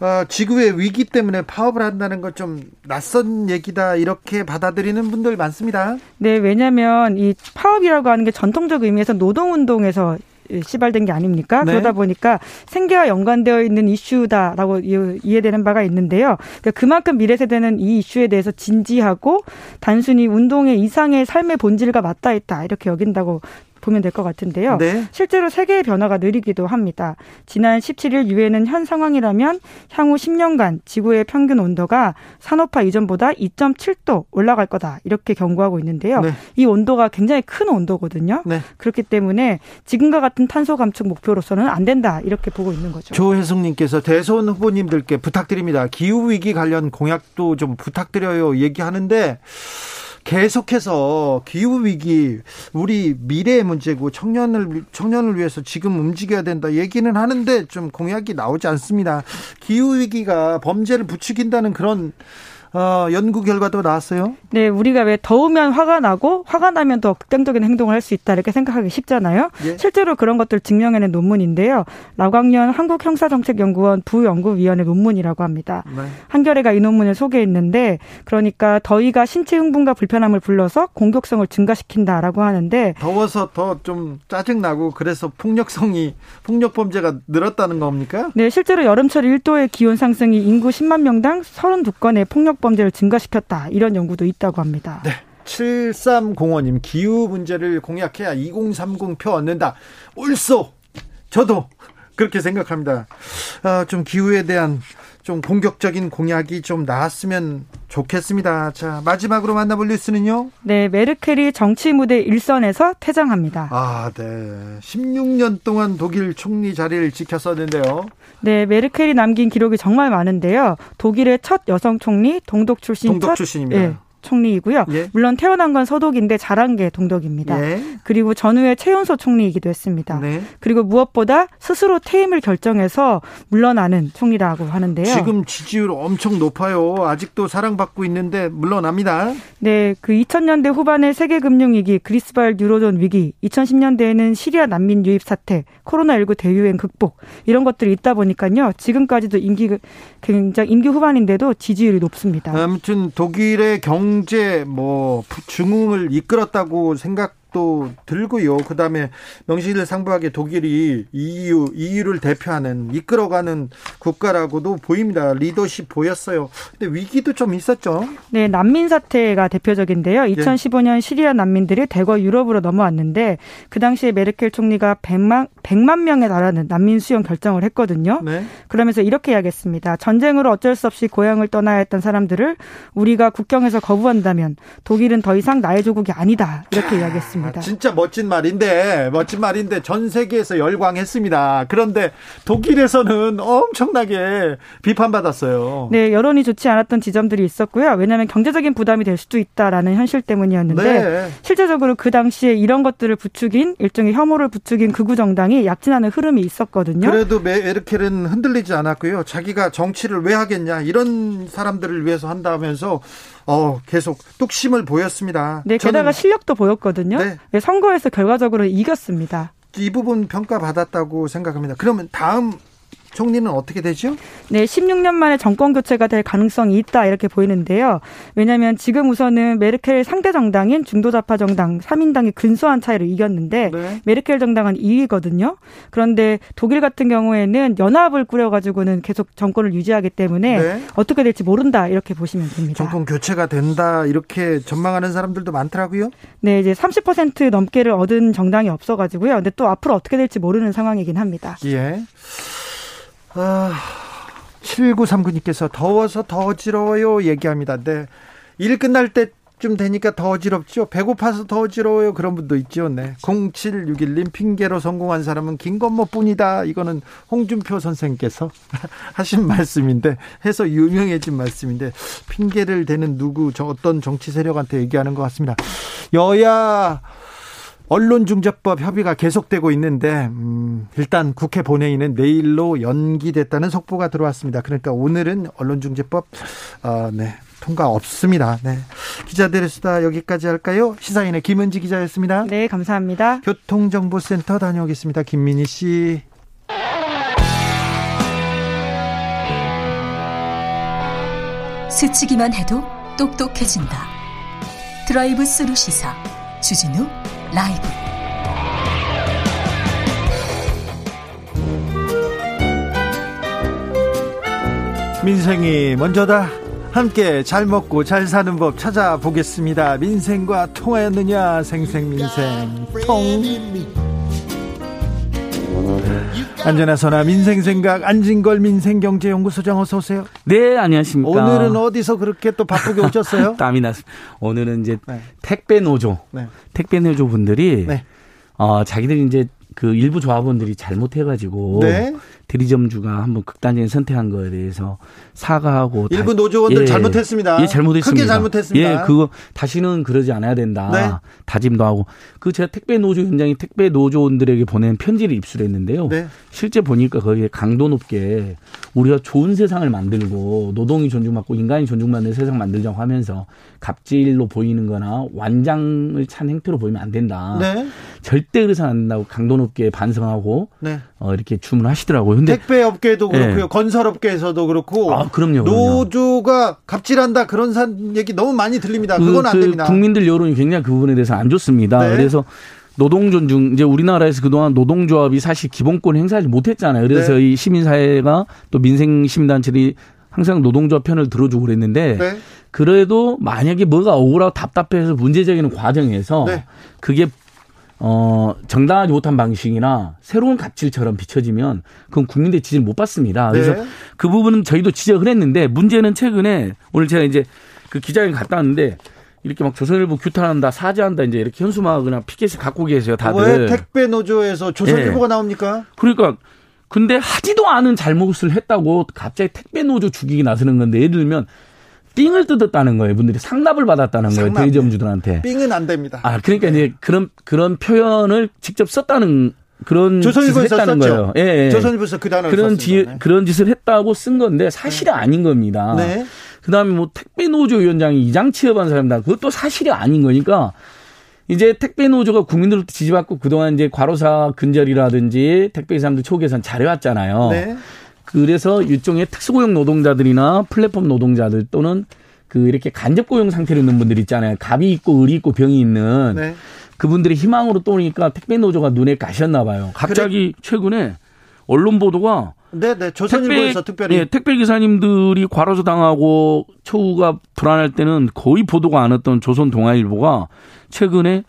어, 지구의 위기 때문에 파업을 한다는 것 좀 낯선 얘기다 이렇게 받아들이는 분들 많습니다. 네, 왜냐하면 이 파업이라고 하는 게 전통적 의미에서 노동 운동에서 시발된 게 아닙니까? 네. 그러다 보니까 생계와 연관되어 있는 이슈다라고 이해되는 바가 있는데요. 그러니까 그만큼 미래 세대는 이 이슈에 대해서 진지하고 단순히 운동의 이상의 삶의 본질과 맞닿아 있다 이렇게 여긴다고 보면 될 것 같은데요. 네. 실제로 세계의 변화가 느리기도 합니다. 지난 17일 유엔은 현 상황이라면 향후 10년간 지구의 평균 온도가 산업화 이전보다 2.7도 올라갈 거다 이렇게 경고하고 있는데요. 네. 이 온도가 굉장히 큰 온도거든요. 네. 그렇기 때문에 지금과 같은 탄소 감축 목표로서는 안 된다 이렇게 보고 있는 거죠. 조혜숙님께서 대선 후보님들께 부탁드립니다. 기후 위기 관련 공약도 좀 부탁드려요 얘기하는데. 계속해서 기후 위기 우리 미래의 문제고 청년을 청년을 위해서 지금 움직여야 된다 얘기는 하는데 좀 공약이 나오지 않습니다. 기후 위기가 범죄를 부추긴다는 그런 어, 연구 결과도 나왔어요. 네, 우리가 왜 더우면 화가 나고 화가 나면 더 극단적인 행동을 할 수 있다 이렇게 생각하기 쉽잖아요. 예. 실제로 그런 것들 증명해낸 논문인데요. 라광년 한국형사정책연구원 부연구위원회 논문이라고 합니다. 네. 한겨레가 이 논문을 소개했는데 그러니까 더위가 신체 흥분과 불편함을 불러서 공격성을 증가시킨다라고 하는데 더워서 더 좀 짜증 나고 그래서 폭력성이 폭력 범죄가 늘었다는 겁니까? 네, 실제로 여름철 1도의 기온 상승이 인구 10만 명당 32건의 폭력 범죄를 증가시켰다. 이런 연구도 있다고 합니다. 네. 7305님 기후 문제를 공약해야 2030 표 얻는다. 옳소. 저도 그렇게 생각합니다. 아, 좀 기후에 대한 좀 공격적인 공약이 좀 나왔으면 좋겠습니다. 자, 마지막으로 만나볼 뉴스는요? 네, 메르켈이 정치 무대 일선에서 퇴장합니다. 아, 네. 16년 동안 독일 총리 자리를 지켰었는데요. 네, 메르켈이 남긴 기록이 정말 많은데요. 독일의 첫 여성 총리, 동독 출신 동독 첫, 출신입니다. 네, 총리이고요. 예. 물론 태어난 건 서독인데 자란 게 동독입니다. 예. 그리고 전후에 최연소 총리이기도 했습니다. 네. 그리고 무엇보다 스스로 퇴임을 결정해서 물러나는 총리라고 하는데요. 지금 지지율 엄청 높아요. 아직도 사랑받고 있는데 물러납니다. 네, 그 2000년대 후반의 세계 금융 위기, 그리스발 뉴로존 위기, 2010년대에는 시리아 난민 유입 사태, 코로나19 대유행 극복 이런 것들이 있다 보니까요. 지금까지도 임기 굉장히 임기 후반인데도 지지율이 높습니다. 아무튼 독일의 경 경제 뭐 중흥을 이끌었다고 생각 또 들고요. 그다음에 명실상부하게 독일이 EU EU를 대표하는 이끌어가는 국가라고도 보입니다. 리더십 보였어요. 근데 위기도 좀 있었죠. 네, 난민 사태가 대표적인데요. 2015년 예. 시리아 난민들이 대거 유럽으로 넘어왔는데 그 당시에 메르켈 총리가 100만 100만 명에 달하는 난민 수용 결정을 했거든요. 네. 그러면서 이렇게 이야기했습니다. 전쟁으로 어쩔 수 없이 고향을 떠나야 했던 사람들을 우리가 국경에서 거부한다면 독일은 더 이상 나의 조국이 아니다. 이렇게 이야기했습니다. 있습니다. 아, 진짜 멋진 말인데 멋진 말인데 전 세계에서 열광했습니다. 그런데 독일에서는 엄청나게 비판받았어요. 네, 여론이 좋지 않았던 지점들이 있었고요. 왜냐하면 경제적인 부담이 될 수도 있다라는 현실 때문이었는데 네. 실제적으로 그 당시에 이런 것들을 부추긴 일종의 혐오를 부추긴 극우 정당이 약진하는 흐름이 있었거든요. 그래도 메르켈은 흔들리지 않았고요. 자기가 정치를 왜 하겠냐 이런 사람들을 위해서 한다면서 어, 계속 뚝심을 보였습니다. 네, 게다가 실력도 보였거든요. 네. 네, 선거에서 결과적으로 이겼습니다. 이 부분 평가받았다고 생각합니다. 그러면 다음 총리는 어떻게 되죠? 네, 16년 만에 정권 교체가 될 가능성이 있다 이렇게 보이는데요. 왜냐하면 지금 우선은 메르켈 상대 정당인 중도좌파 정당 3인당이 근소한 차이로 이겼는데 네. 메르켈 정당은 2위거든요. 그런데 독일 같은 경우에는 연합을 꾸려가지고는 계속 정권을 유지하기 때문에 네. 어떻게 될지 모른다 이렇게 보시면 됩니다. 정권 교체가 된다 이렇게 전망하는 사람들도 많더라고요. 네, 이제 30% 넘게를 얻은 정당이 없어가지고요. 근데 또 앞으로 어떻게 될지 모르는 상황이긴 합니다. 예. 아, 7939님께서 더워서 더 어지러워요 얘기합니다. 네. 일 끝날 때쯤 되니까 더 어지럽죠. 배고파서 더 어지러워요. 그런 분도 있죠. 네. 0761님 핑계로 성공한 사람은 김건모 뿐이다. 이거는 홍준표 선생께서 하신 말씀인데 해서 유명해진 말씀인데 핑계를 대는 누구 저 어떤 정치 세력한테 얘기하는 것 같습니다. 여야 언론중재법 협의가 계속되고 있는데 음, 일단 국회 본회의는 내일로 연기됐다는 속보가 들어왔습니다. 그러니까 오늘은 언론중재법 어, 네, 통과 없습니다. 네. 기자들의 수다 여기까지 할까요? 시사인의 김은지 기자였습니다. 네, 감사합니다. 교통정보센터 다녀오겠습니다. 김민희 씨. 스치기만 해도 똑똑해진다. 드라이브 스루 시사 주진우 라이브 민생이 먼저다. 함께 잘 먹고 잘 사는 법 찾아보겠습니다. 민생과 통하였느냐 생생민생 통. 앉으나 서나 민생생각 안진걸 민생경제연구소장 어서 오세요. 네, 안녕하십니까. 오늘은 어디서 그렇게 또 바쁘게 오셨어요? 땀이 났습니다. 오늘은 이제 네. 택배 노조, 네. 택배 노조 분들이 네. 어, 자기들이 이제 그 일부 조합원들이 잘못해가지고 네. 대리점주가 한번 극단적인 선택한 거에 대해서 사과하고 일부 다- 노조원들 잘못했습니다. 예, 잘못했습니다. 크게 잘못했습니다. 예, 그거 다시는 그러지 않아야 된다. 네. 다짐도 하고 그 제가 택배 노조 현장에 택배 노조원들에게 보낸 편지를 입수했는데요. 네. 실제 보니까 거기에 강도 높게 우리가 좋은 세상을 만들고 노동이 존중받고 인간이 존중받는 세상 만들자고 하면서 갑질로 보이는 거나 완장을 찬 행태로 보이면 안 된다. 네. 절대 그래서는 안 된다고 강도 높게 반성하고 네. 어, 이렇게 주문하시더라고요. 근데 택배 업계도 그렇고요. 네. 건설 업계에서도 그렇고. 아, 그럼요, 그럼요. 노조가 갑질한다 그런 산 얘기 너무 많이 들립니다. 그, 그건 안그 됩니다. 국민들 여론이 굉장히 그 부분에 대해서 안 좋습니다. 네. 그래서 노동 존중 이제 우리나라에서 그동안 노동조합이 사실 기본권 행사하지 못했잖아요. 그래서 네. 이 시민사회가 또 민생 시민단체들이 항상 노동조합 편을 들어주고 그랬는데 네. 그래도 만약에 뭐가 억울하고 답답해서 문제적인 과정에서 네. 그게 어 정당하지 못한 방식이나 새로운 갑질처럼 비춰지면 그건 국민들의 지지를 못 받습니다. 그래서 네. 그 부분은 저희도 지적을 했는데 문제는 최근에 오늘 제가 이제 그 기자회견 갔다 왔는데 이렇게 막 조선일보 규탄한다, 사죄한다 이제 이렇게 현수막이나 피켓을 갖고 계세요, 다들. 왜 택배 노조에서 조선일보가 예. 나옵니까? 그러니까 근데 하지도 않은 잘못을 했다고 갑자기 택배 노조 죽이기 나서는 건데 예를 들면 삥을 뜯었다는 거예요. 분들이 상납을 받았다는 거예요. 대리점주들한테. 삥은 안 됩니다. 아, 그러니까 이제 그런 그런 표현을 직접 썼다는 그런 짓을 조선일보에서 했다는 썼죠. 거예요. 예, 예. 조선일보에서 그 단어를 그런. 지, 그런 짓을 했다고 쓴 건데 사실이 아닌 겁니다. 네. 그다음에 뭐 택배 노조 위원장이 이장 취업한 사람이다. 그것도 사실이 아닌 거니까 이제 택배 노조가 국민들로부터 지지받고 그동안 이제 과로사 근절이라든지 택배 기사람들 초기에선 잘해왔잖아요. 네. 그래서 일종의 특수고용 노동자들이나 플랫폼 노동자들 또는 그 이렇게 간접 고용 상태로 있는 분들 있잖아요. 갑이 있고 을이 있고 병이 있는 네. 그분들이 희망으로 떠오니까 택배 노조가 눈에 가셨나 봐요. 갑자기 최근에 언론 보도가 네, 네. 조선일보에서 특별히 예, 택배 기사님들이 과로사 당하고 처우가 불안할 때는 거의 보도가 안 했던 조선 동아일보가 최근에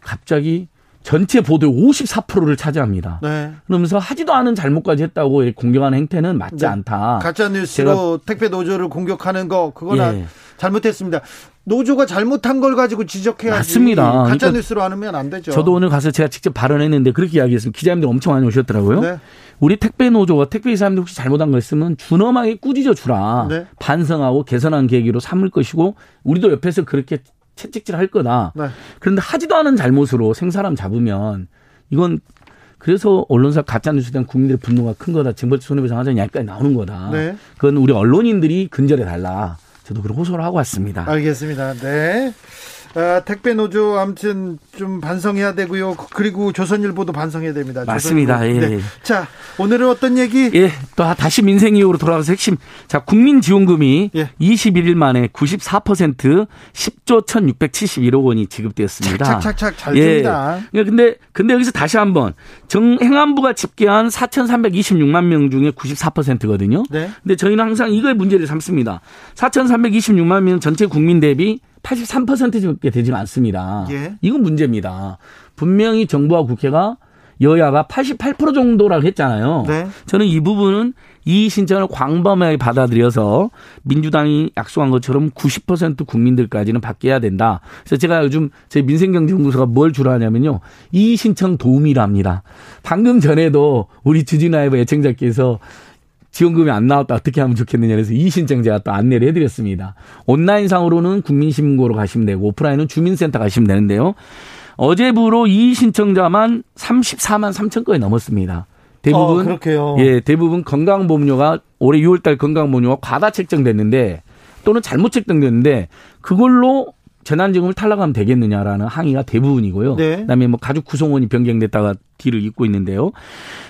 갑자기 전체 보도의 54%를 차지합니다. 네. 그러면서 하지도 않은 잘못까지 했다고 공격하는 행태는 맞지 네. 않다. 가짜 뉴스로 택배 노조를 공격하는 거 그건 아- 예. 잘못했습니다. 노조가 잘못한 걸 가지고 지적해야지. 맞습니다. 가짜 그러니까 뉴스로 하면 안 되죠. 저도 오늘 가서 제가 직접 발언했는데 그렇게 이야기했습니다. 기자님들 엄청 많이 오셨더라고요. 네. 우리 택배 노조가 택배 기사님들 혹시 잘못한 거 있으면 준엄하게 꾸짖어 주라. 네. 반성하고 개선한 계기로 삼을 것이고 우리도 옆에서 그렇게 채찍질 할 거다. 네. 그런데 하지도 않은 잘못으로 생사람 잡으면 이건 그래서 언론사 가짜 뉴스에 대한 국민들의 분노가 큰 거다. 징벌적 손해배상 하자는 이야기까지 나오는 거다. 네. 그건 우리 언론인들이 근절해 달라. 저도 그런 호소를 하고 왔습니다. 알겠습니다. 네. 아, 택배 노조 아무튼 좀 반성해야 되고요. 그리고 조선일보도 반성해야 됩니다. 맞습니다. 조선일보. 예, 네. 예. 자, 오늘은 어떤 얘기? 예, 또 다시 민생 이후로 돌아가서 핵심. 자, 국민 지원금이 예. 21일 만에 94% 10조 1,671억 원이 지급되었습니다. 착착착 잘 예. 줍니다. 예, 근데 근데 여기서 다시 한번 정 행안부가 집계한 4,326만 명 중에 94%거든요. 네. 근데 저희는 항상 이거에 문제를 삼습니다. 4,326만 명 전체 국민 대비 83%밖에 되지는 않습니다. 예. 이건 문제입니다. 분명히 정부와 국회가 여야가 88% 정도라고 했잖아요. 네. 저는 이 부분은 이 신청을 광범위하게 받아들여서 민주당이 약속한 것처럼 90% 국민들까지는 받게 해야 된다. 그래서 제가 요즘 제 민생경제연구소가 뭘 주로 하냐면요. 이 신청 도움이랍니다. 방금 전에도 우리 주진아이브 애청자께서 지원금이 안 나왔다 어떻게 하면 좋겠느냐 그래서 이 신청 제가 또 안내를 해드렸습니다. 온라인상으로는 국민신고로 가시면 되고 오프라인은 주민센터 가시면 되는데요. 어제부로 이 신청자만 34만 3천 건이 넘었습니다. 대부분 어. 예, 대부분 건강보험료가 올해 6월달 건강보험료가 과다 책정됐는데 또는 잘못 책정됐는데 그걸로 재난지원금을 탈락하면 되겠느냐라는 항의가 대부분이고요. 네. 그다음에 뭐 가족 구성원이 변경됐다가 뒤를 잇고 있는데요.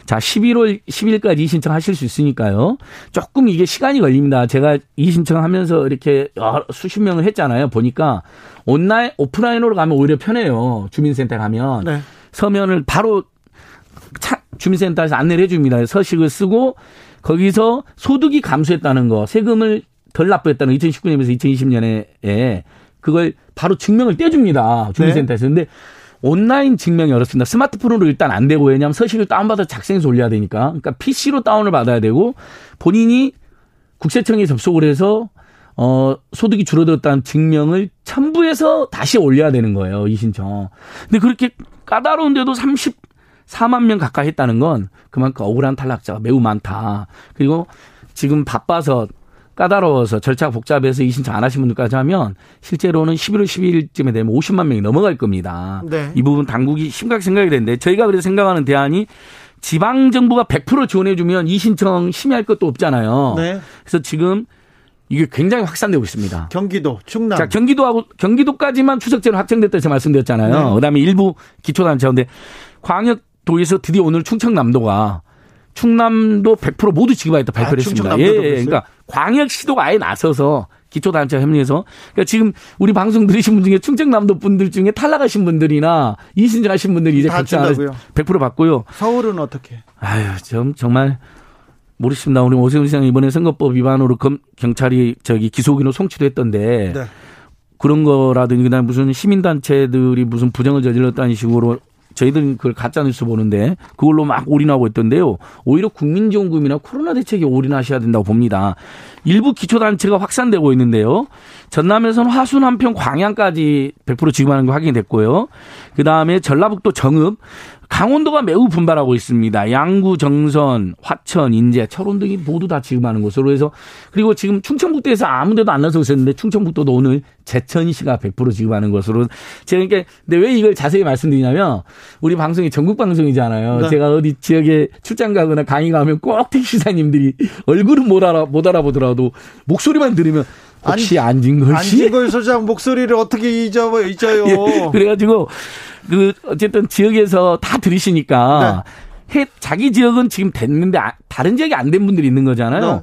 자, 11월 10일까지 이 신청하실 수 있으니까요. 조금 이게 시간이 걸립니다. 제가 이 신청하면서 이렇게 수십 명을 했잖아요. 보니까 온라인 오프라인으로 가면 오히려 편해요. 주민센터 가면 네. 서면을 바로 차, 주민센터에서 안내를 해줍니다. 서식을 쓰고 거기서 소득이 감소했다는 거, 세금을 덜 납부했다는 2019년에서 2020년에 그걸 바로 증명을 떼줍니다. 주민센터에서. 근데 온라인 증명이 어렵습니다. 스마트폰으로 일단 안 되고 왜냐하면 서식을 다운받아 작성해서 올려야 되니까. 그러니까 PC로 다운을 받아야 되고 본인이 국세청에 접속을 해서 어, 소득이 줄어들었다는 증명을 첨부해서 다시 올려야 되는 거예요. 이 신청. 근데 그렇게 까다로운데도 34만 명 가까이 했다는 건 그만큼 억울한 탈락자가 매우 많다. 그리고 지금 바빠서 까다로워서 절차가 복잡해서 이 신청 안 하신 분들까지 하면 실제로는 11월 12일쯤에 되면 50만 명이 넘어갈 겁니다. 네. 이 부분 당국이 심각하게 생각이 되는데 저희가 그래서 생각하는 대안이 지방 정부가 100% 지원해 주면 이 신청 심의할 것도 없잖아요. 네. 그래서 지금 이게 굉장히 확산되고 있습니다. 경기도, 충남. 자, 경기도하고 경기도까지만 추석제로 확정됐다 제가 말씀드렸잖아요. 네. 그다음에 일부 기초단체인데 광역 도에서 드디어 오늘 충청남도가 충남도 100% 모두 지급하겠다 발표를 아, 했습니다. 예, 예. 그러니까 광역시도가 아예 나서서 기초단체 협력해서 그러니까 지금 우리 방송 들으신 분 중에 충청남도 분들 중에 탈락하신 분들이나 이신청하신 분들이 이제? 100% 받고요. 서울은 어떻게? 아유, 좀 정말 모르겠습니다. 우리 오세훈 시장 이번에 선거법 위반으로 검, 경찰이 저기 기소기로 송치도 했던데 네. 그런 거라든지 그다음 무슨 시민단체들이 무슨 부정을 저질렀다는 식으로 저희들은 그걸 가짜 뉴스 보는데 그걸로 막 올인하고 있던데요. 오히려 국민지원금이나 코로나 대책에 올인하셔야 된다고 봅니다. 일부 기초단체가 확산되고 있는데요. 전남에서는 화순 한평 광양까지 100% 지급하는 게 확인이 됐고요. 그 다음에 전라북도 정읍, 강원도가 매우 분발하고 있습니다. 양구, 정선, 화천, 인제, 철원 등이 모두 다 지급하는 것으로 해서 그리고 지금 충청북도에서 아무데도 안 나서고 있었는데 충청북도도 오늘 제천시가 100% 지급하는 것으로 제가 그러니까 근데 왜 이걸 자세히 말씀드리냐면 우리 방송이 전국 방송이잖아요. 네. 제가 어디 지역에 출장 가거나 강의 가면 꼭 택시사님들이 얼굴은 못 알아 못 알아보더라도 목소리만 들으면 혹시 안진걸 씨? 안진걸 소장 목소리를 어떻게 잊어, 잊어요? 예, 그래가지고 그 어쨌든 지역에서 다 들으시니까 네. 해 자기 지역은 지금 됐는데 아- 다른 지역이 안 된 분들이 있는 거잖아요. 네.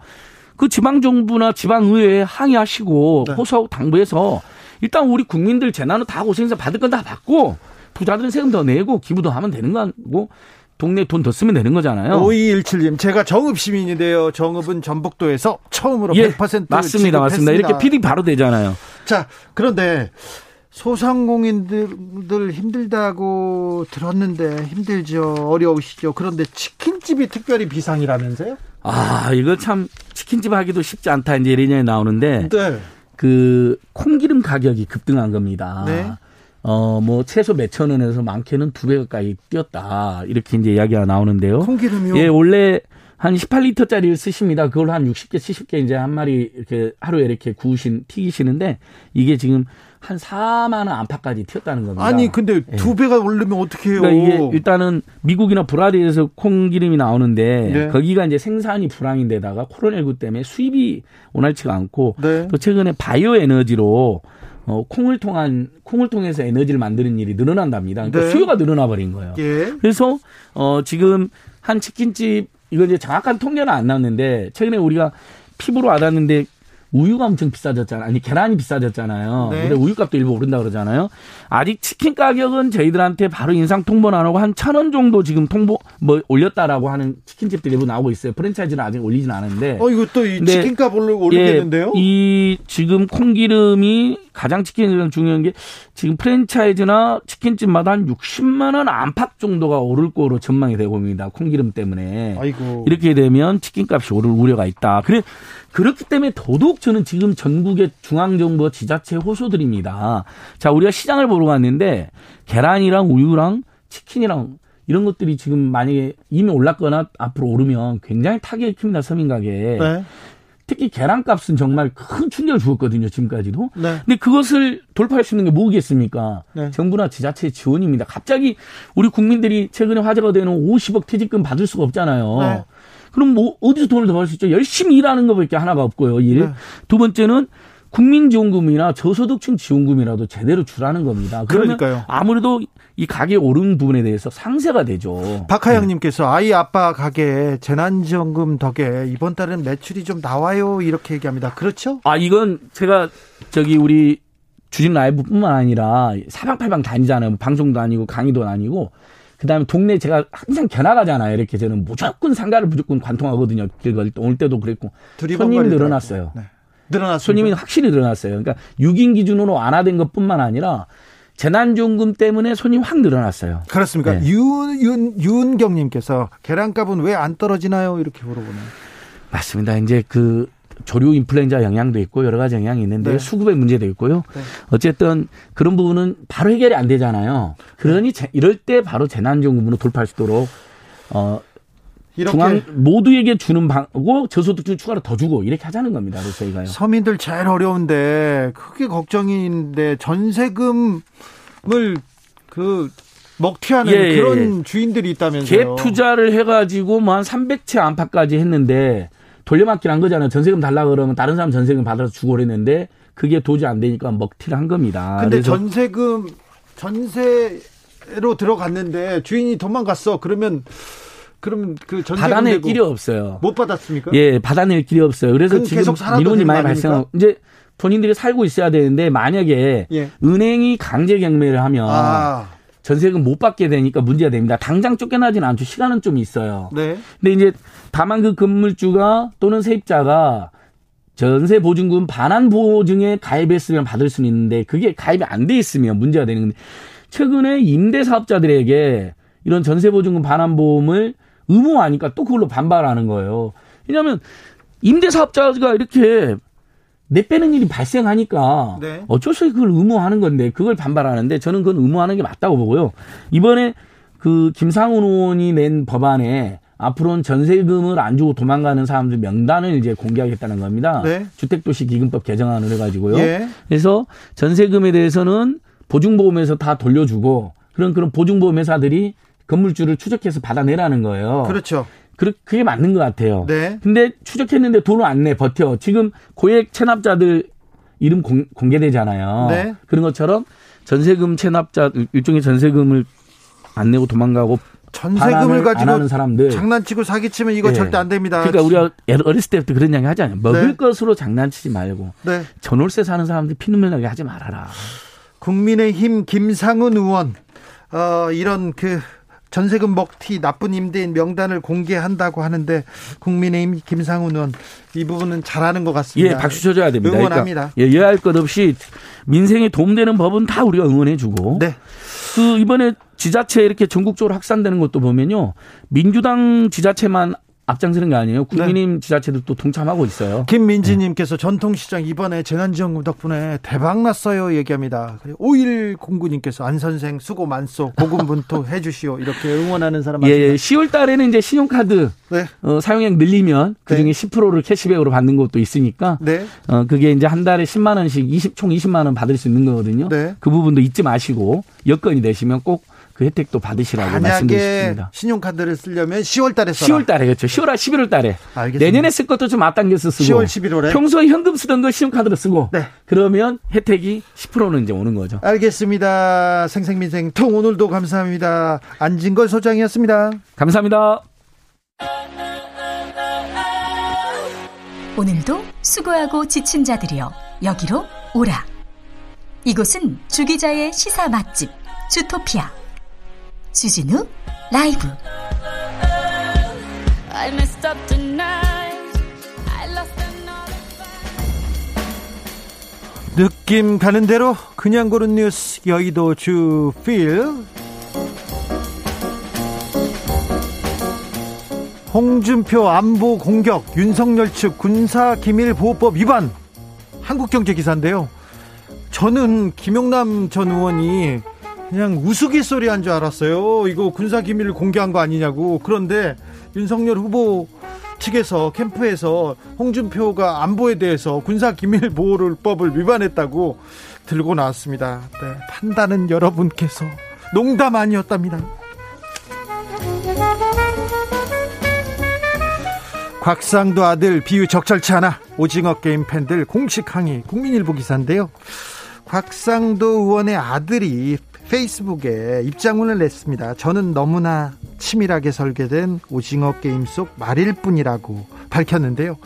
그 지방 정부나 지방 의회에 항의하시고 네. 호소하고 당부해서 일단 우리 국민들 재난은 다 고생해서 받을 건 다 받고 부자들은 세금 더 내고 기부도 하면 되는 거고 동네 돈 더 쓰면 되는 거잖아요. 5217님, 제가 정읍 시민인데요. 정읍은 전북도에서 처음으로 예, 100% 맞습니다, 맞습니다. 이렇게 피디 바로 되잖아요. 자, 그런데 소상공인들 힘들다고 들었는데 힘들죠. 어려우시죠. 그런데 치킨집이 특별히 비상이라면서요? 아 이거 참 치킨집 하기도 쉽지 않다 이제 이런 얘기 나오는데 네. 그 콩기름 가격이 급등한 겁니다. 네. 어, 뭐 최소 몇천 원에서 많게는 두 배 가까이 뛰었다. 이렇게 이제 이야기가 나오는데요. 콩기름이요? 예, 원래 한 18리터짜리를 쓰십니다. 그걸 한 60개, 70개 이제 한 마리 이렇게 하루에 이렇게 구우신, 튀기시는데 이게 지금 한 4만 원 안팎까지 튀었다는 겁니다. 아니 근데 예. 두 배가 오르면 어떻게 해요? 그러니까 이게 일단은 미국이나 브라질에서 콩기름이 나오는데 네. 거기가 이제 생산이 불황인데다가 코로나19 때문에 수입이 원활치가 않고 네. 또 최근에 바이오 에너지로 어, 콩을 통한 콩을 통해서 에너지를 만드는 일이 늘어난답니다. 그러니까 네. 수요가 늘어나 버린 거예요. 예. 그래서 어 지금 한 치킨집 이거 이제 정확한 통계는 안 나왔는데 최근에 우리가 피부로 와닿는데 우유가 엄청 비싸졌잖아요. 아니 계란이 비싸졌잖아요. 네. 근데 우유값도 일부 오른다 그러잖아요. 아직 치킨 가격은 저희들한테 바로 인상 통보는 안 하고 한 천 원 정도 지금 통보 뭐 올렸다라고 하는 치킨집들이 일부 나오고 있어요. 프랜차이즈는 아직 올리진 않았는데. 어 이거 또이 네. 치킨값 오르겠는데요? 예, 이 지금 콩기름이 가장 치킨이 중요한 게 지금 프랜차이즈나 치킨집마다 한 60만 원 안팎 정도가 오를 거로 전망이 되고 있습니다. 콩기름 때문에. 아이고. 이렇게 되면 치킨값이 오를 우려가 있다. 그래 그렇기 때문에 더더욱 저는 지금 전국의 중앙정부와 지자체 호소드립니다. 자, 우리가 시장을 보러 갔는데 계란이랑 우유랑 치킨이랑 이런 것들이 지금 만약에 이미 올랐거나 앞으로 오르면 굉장히 타격이 큽니다. 서민 가게에. 네. 특히 계란값은 정말 큰 충격을 주었거든요. 지금까지도. 네. 근데 그것을 돌파할 수 있는 게 뭐겠습니까? 네. 정부나 지자체의 지원입니다. 갑자기 우리 국민들이 최근에 화제가 되는 50억 퇴직금 받을 수가 없잖아요. 네. 그럼 뭐 어디서 돈을 더 벌 수 있죠? 열심히 일하는 것밖에 하나가 없고요. 일. 네. 두 번째는 국민지원금이나 저소득층 지원금이라도 제대로 주라는 겁니다. 그러니까요. 아무래도 이 가게 오른 부분에 대해서 상세가 되죠. 박하영님께서 아이 아빠 가게 재난지원금 덕에 이번 달은 매출이 좀 나와요 이렇게 얘기합니다. 그렇죠? 아 이건 제가 저기 우리 주진 라이브뿐만 아니라 사방팔방 다니잖아요. 방송도 아니고 강의도 아니고 그다음에 동네 제가 항상 견학하잖아요. 이렇게 저는 무조건 상가를 무조건 관통하거든요. 길 오늘 때도 그랬고 손님이. 늘어났어요. 네. 늘어났습니다. 손님이 확실히 늘어났어요. 그러니까 6인 기준으로 완화된 것뿐만 아니라 재난지원금 때문에 손님 확 늘어났어요. 그렇습니까? 네. 윤, 윤, 윤경님께서 계란값은 왜 안 떨어지나요? 이렇게 물어보네요. 맞습니다. 이제 그 조류 인플루엔자 영향도 있고 여러 가지 영향이 있는데 네. 수급의 문제도 있고요. 네. 어쨌든 그런 부분은 바로 해결이 안 되잖아요. 그러니 제- 이럴 때 바로 재난지원금으로 돌파할 수 있도록 어 중앙 모두에게 주는 방고 저소득층 추가로 더 주고 이렇게 하자는 겁니다. 그래서 저희가요. 서민들 제일 어려운데 크게 걱정인데 전세금을 그 먹튀하는 예, 예, 그런 주인들이 있다면서요. 갭 투자를 해가지고 뭐 한 300채 안팎까지 했는데 돌려막기를 한 거잖아요. 전세금 달라 그러면 다른 사람 전세금 받아서 주고 그랬는데 그게 도저히 안 되니까 먹튀를 한 겁니다. 근데 전세금 전세로 들어갔는데 주인이 도망갔어. 그러면 그러면 그 전세금 받아낼 길이 없어요. 못 받았습니까? 예, 받아낼 길이 없어요. 그래서 그럼 지금 민원이 많이? 발생하고 이제 본인들이 살고 있어야 되는데 만약에 예. 은행이 강제 경매를 하면 아, 전세금 못 받게 되니까 문제가 됩니다. 당장 쫓겨나지는 않죠. 시간은 좀 있어요. 네. 근데 이제 다만 그 건물주가 또는 세입자가 전세 보증금 반환 보증에 가입했으면 받을 수는 있는데 그게 가입이 안 돼 있으면 문제가 되는 건데 최근에 임대 사업자들에게 이런 전세 보증금 반환 보험을 의무화하니까 또 그걸로 반발하는 거예요. 왜냐하면 임대 사업자가 이렇게 내 빼는 일이 발생하니까 네. 어쩔 수 없이 그걸 의무화하는 건데 그걸 반발하는데 저는 그건 의무화하는 게 맞다고 보고요. 이번에 그 김상훈 의원이 낸 법안에 앞으로는 전세금을 안 주고 도망가는 사람들 명단을 이제 공개하겠다는 겁니다. 네. 주택도시기금법 개정안을 해가지고요. 예. 그래서 전세금에 대해서는 보증보험에서 다 돌려주고 그런 그런 보증보험 회사들이 건물주를 추적해서 받아내라는 거예요. 그렇죠. 그, 그게 맞는 것 같아요. 네. 근데 추적했는데 돈을 안 내, 버텨. 지금 고액 체납자들 이름 공, 공개되잖아요. 네. 그런 것처럼 전세금 체납자, 일종의 전세금을 안 내고 도망가고 전세금을 가지고 사람들. 장난치고 사기치면 이거 예. 절대 안 됩니다. 그러니까 우리가 어렸을 때부터 그런 이야기 하잖아요. 먹을 네. 것으로 장난치지 말고 네. 전월세 사는 사람들 피눈물 나게 하지 말아라. 국민의힘 김상훈 의원 어, 이런 그 전세금 먹튀 나쁜 임대인 명단을 공개한다고 하는데 국민의힘 김상훈 의원 이 부분은 잘하는 것 같습니다. 예, 박수 쳐줘야 됩니다. 응원합니다. 그러니까 예, 예할 것 없이 민생에 도움되는 법은 다 우리가 응원해주고. 네. 그 이번에 지자체 이렇게 전국적으로 확산되는 것도 보면요. 민주당 지자체만 앞장서는 게 아니에요. 국민의힘 지자체들도 동참하고 있어요. 김민지님께서 전통시장 이번에 재난지원금 덕분에 대박 났어요 얘기합니다. 5109님께서 안 선생 수고 많소 고군분투 해주시오 이렇게 응원하는 사람 예, 많습니다. 10월 달에는 이제 신용카드 네. 어, 사용액 늘리면 그 중에 네. 10%를 캐시백으로 받는 것도 있으니까 네. 어, 그게 이제 한 달에 10만 원씩 20, 총 20만 원 받을 수 있는 거거든요. 네. 그 부분도 잊지 마시고 여건이 되시면 꼭 그 혜택도 받으시라고 만약에 말씀드리겠습니다. 신용카드를 쓰려면 10월 달에 써라. 10월 달에 그렇죠. 10월, 11월 달에. 알겠습니다. 내년에 쓸 것도 좀 앞당겨서 쓰고. 10월, 11월에? 평소에 현금 쓰던 거 신용카드로 쓰고. 네. 그러면 혜택이 10%는 이제 오는 거죠. 알겠습니다. 생생민생 통 오늘도 감사합니다. 안진걸 소장이었습니다. 감사합니다. 오늘도 수고하고 지친 자들이여 여기로 오라. 이곳은 주기자의 시사 맛집 주토피아 주진우 라이브. I messed up tonight. I lost another 느낌 가는 대로 그냥 고른 뉴스 여의도 주필. 홍준표 안보 공격 윤석열 측 군사 기밀 보호법 위반. 한국경제 기사인데요. 저는 김용남 전 의원이 그냥 우스갯소리 한 줄 알았어요 이거 군사 기밀을 공개한 거 아니냐고 그런데 윤석열 후보 측에서 캠프에서 홍준표가 안보에 대해서 군사 기밀 보호법을 위반했다고 들고 나왔습니다. 네, 판단은 여러분께서 농담 아니었답니다. 곽상도 아들 비유 적절치 않아 오징어 게임 팬들 공식 항의 국민일보 기사인데요. 곽상도 의원의 아들이 페이스북에 입장문을 냈습니다. 저는 너무나 치밀하게 설계된 오징어 게임 속 말일 뿐이라고 밝혔는데요.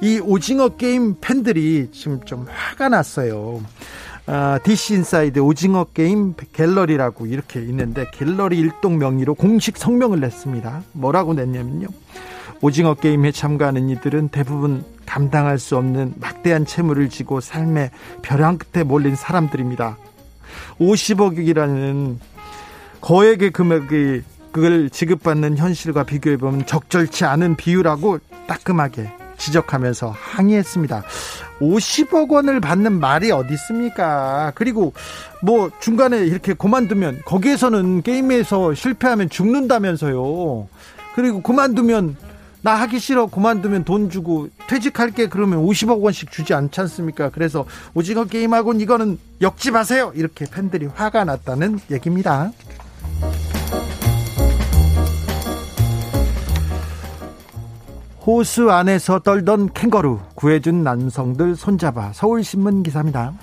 이 오징어 게임 팬들이 지금 좀 화가 났어요. 아, DC 인사이드 오징어 게임 갤러리라고 이렇게 있는데 갤러리 일동 명의로 공식 성명을 냈습니다. 뭐라고 냈냐면요. 오징어 게임에 참가하는 이들은 대부분 감당할 수 없는 막대한 채무를 지고 삶의 벼랑 끝에 몰린 사람들입니다. 50억이라는 거액의 금액이 그걸 지급받는 현실과 비교해 보면 적절치 않은 비유라고 따끔하게 지적하면서 항의했습니다. 50억 원을 받는 말이 어디 있습니까? 그리고 뭐 중간에 이렇게 그만두면 거기에서는 게임에서 실패하면 죽는다면서요. 그리고 그만두면 나 하기 싫어 그만두면 돈 주고 퇴직할게 그러면 50억 원씩 주지 않지 않습니까? 그래서 오징어 게임하고는 이거는 역집하세요 이렇게 팬들이 화가 났다는 얘기입니다. 호수 안에서 떨던 캥거루 구해준 남성들 손잡아 서울신문 기사입니다.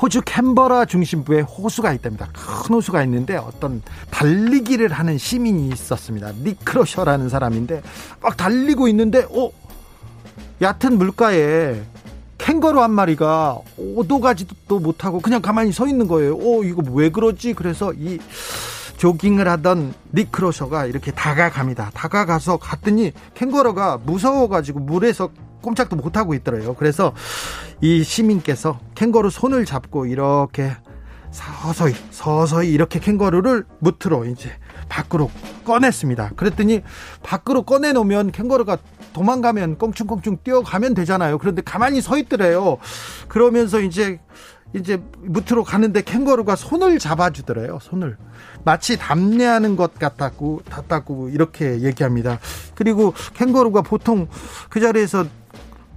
호주 캔버라 중심부에 호수가 있답니다. 큰 호수가 있는데 어떤 달리기를 하는 시민이 있었습니다. 니크로셔라는 사람인데 막 달리고 있는데 어 얕은 물가에 캥거루 한 마리가 오도 가지도 못하고 그냥 가만히 서 있는 거예요. 어 이거 왜 그러지? 그래서 이 조깅을 하던 니크로셔가 이렇게 다가갑니다. 다가가서 갔더니 캥거루가 무서워가지고 물에서 꼼짝도 못 하고 있더래요. 그래서 이 시민께서 캥거루 손을 잡고 이렇게 서서히 서서히 이렇게 캥거루를 무트로 이제 밖으로 꺼냈습니다. 그랬더니 밖으로 꺼내 놓으면 캥거루가 도망가면 껑충껑충 뛰어가면 되잖아요. 그런데 가만히 서 있더래요. 그러면서 이제 이제 무트로 가는데 캥거루가 손을 잡아주더래요. 손을 마치 담례하는 것 같다고 같다고 이렇게 얘기합니다. 그리고 캥거루가 보통 그 자리에서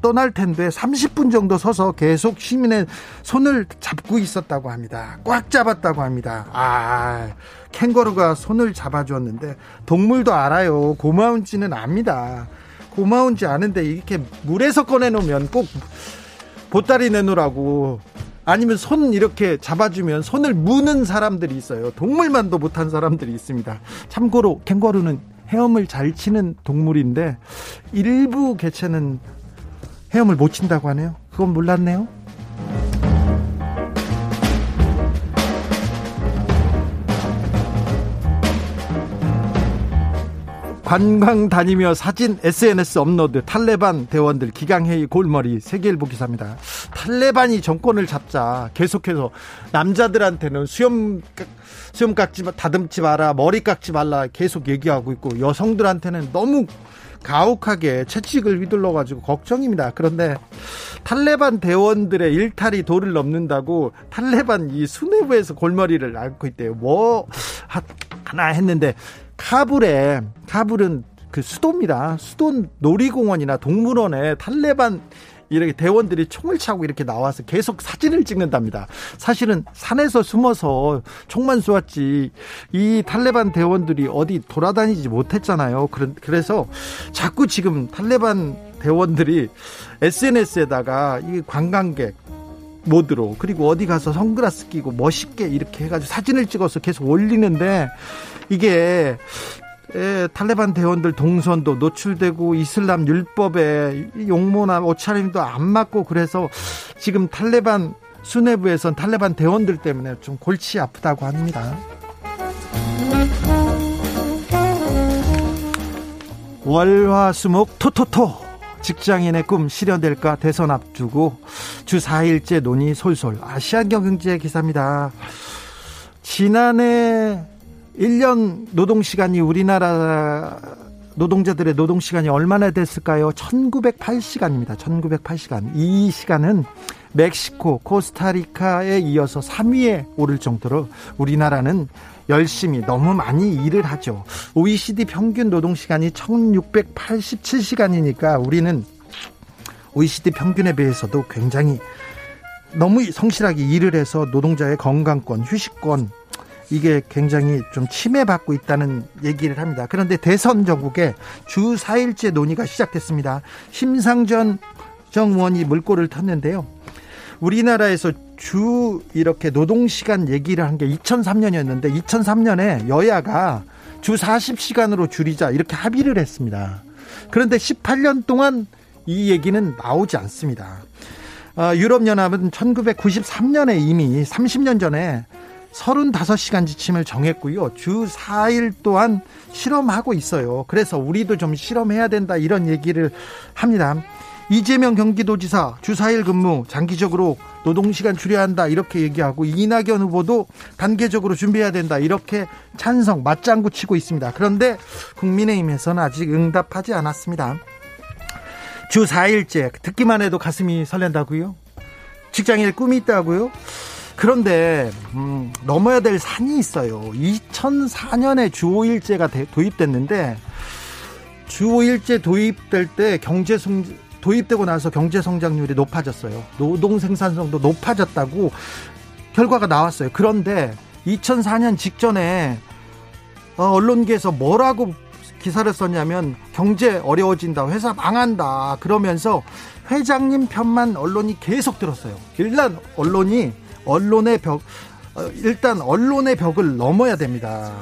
떠날 텐데 30분 정도 서서 계속 시민의 손을 잡고 있었다고 합니다. 꽉 잡았다고 합니다. 아, 캥거루가 손을 잡아주었는데 동물도 알아요. 고마운지는 압니다. 고마운지 아는데 이렇게 물에서 꺼내놓으면 꼭 보따리 내놓으라고 아니면 손 이렇게 잡아주면 손을 무는 사람들이 있어요. 동물만도 못한 사람들이 있습니다. 참고로 캥거루는 헤엄을 잘 치는 동물인데 일부 개체는 헤엄을 못 친다고 하네요. 그건 몰랐네요. 관광 다니며 사진 SNS 업로드 탈레반 대원들 기강회의 골머리 세계일보 기사입니다. 탈레반이 정권을 잡자 계속해서 남자들한테는 수염 수염 깎지 다듬지 마라 머리 깎지 말라 계속 얘기하고 있고 여성들한테는 너무 가혹하게 채찍을 휘둘러 가지고 걱정입니다. 그런데 탈레반 대원들의 일탈이 도를 넘는다고 탈레반 이 수뇌부에서 골머리를 앓고 있대요. 뭐 하나 했는데 카불에 카불은 그 수도입니다. 수도 놀이공원이나 동물원에 탈레반 이렇게 대원들이 총을 차고 이렇게 나와서 계속 사진을 찍는답니다. 사실은 산에서 숨어서 총만 쏘았지 이 탈레반 대원들이 어디 돌아다니지 못했잖아요. 그래서 자꾸 지금 탈레반 대원들이 SNS에다가 이 관광객 모드로 그리고 어디 가서 선글라스 끼고 멋있게 이렇게 해가지고 사진을 찍어서 계속 올리는데 이게 예, 탈레반 대원들 동선도 노출되고 이슬람 율법에 용모나 옷차림도 안 맞고 그래서 지금 탈레반 수뇌부에선 탈레반 대원들 때문에 좀 골치 아프다고 합니다. 월화수목 토토토 직장인의 꿈 실현될까 대선 앞두고 주 4일째 논의 솔솔 아시안 경제 기사입니다. 지난해 1년 노동시간이 우리나라 노동자들의 노동시간이 얼마나 됐을까요? 1908시간입니다. 1908시간. 이 시간은 멕시코, 코스타리카에 이어서 3위에 오를 정도로 우리나라는 열심히 너무 많이 일을 하죠. OECD 평균 노동시간이 1687시간이니까 우리는 OECD 평균에 비해서도 굉장히 너무 성실하게 일을 해서 노동자의 건강권, 휴식권, 이게 굉장히 좀 침해받고 있다는 얘기를 합니다. 그런데 대선 전국에 주 4일째 논의가 시작됐습니다. 심상전 정 의원이 물꼬를 텄는데요. 우리나라에서 주 이렇게 노동시간 얘기를 한 게 2003년이었는데 2003년에 여야가 주 40시간으로 줄이자 이렇게 합의를 했습니다. 그런데 18년 동안 이 얘기는 나오지 않습니다. 어, 유럽연합은 1993년에 이미 30년 전에 35시간 지침을 정했고요. 주 4일 동안 실험하고 있어요. 그래서 우리도 좀 실험해야 된다 이런 얘기를 합니다. 이재명 경기도지사 주 4일 근무 장기적으로 노동시간 줄여야 한다 이렇게 얘기하고 이낙연 후보도 단계적으로 준비해야 된다 이렇게 찬성 맞장구 치고 있습니다. 그런데 국민의힘에서는 아직 응답하지 않았습니다. 주 4일째 듣기만 해도 가슴이 설렌다고요? 직장일 꿈이 있다고요? 그런데 음, 넘어야 될 산이 있어요. 2004년에 주 5일제가 도입됐는데 주 5일제 도입될 때 경제 성 도입되고 나서 경제 성장률이 높아졌어요. 노동 생산성도 높아졌다고 결과가 나왔어요. 그런데 2004년 직전에 어, 언론계에서 뭐라고 기사를 썼냐면 경제 어려워진다, 회사 망한다 그러면서 회장님 편만 언론이 계속 들었어요. 일단 언론이 언론의 벽 어, 일단 언론의 벽을 넘어야 됩니다.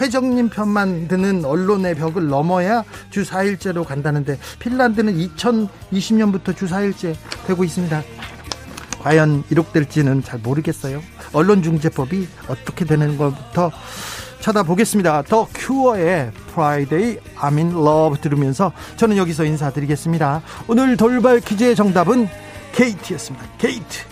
회장님 편만 드는 언론의 벽을 넘어야 주 4일제로 간다는데 핀란드는 2020년부터 주 4일제 되고 있습니다. 과연 이룩될지는 잘 모르겠어요. 언론중재법이 어떻게 되는 것부터 쳐다보겠습니다. The Cure의 Friday I'm in 들으면서 저는 여기서 인사드리겠습니다. 오늘 돌발 퀴즈의 정답은 게이트였습니다. 게이트.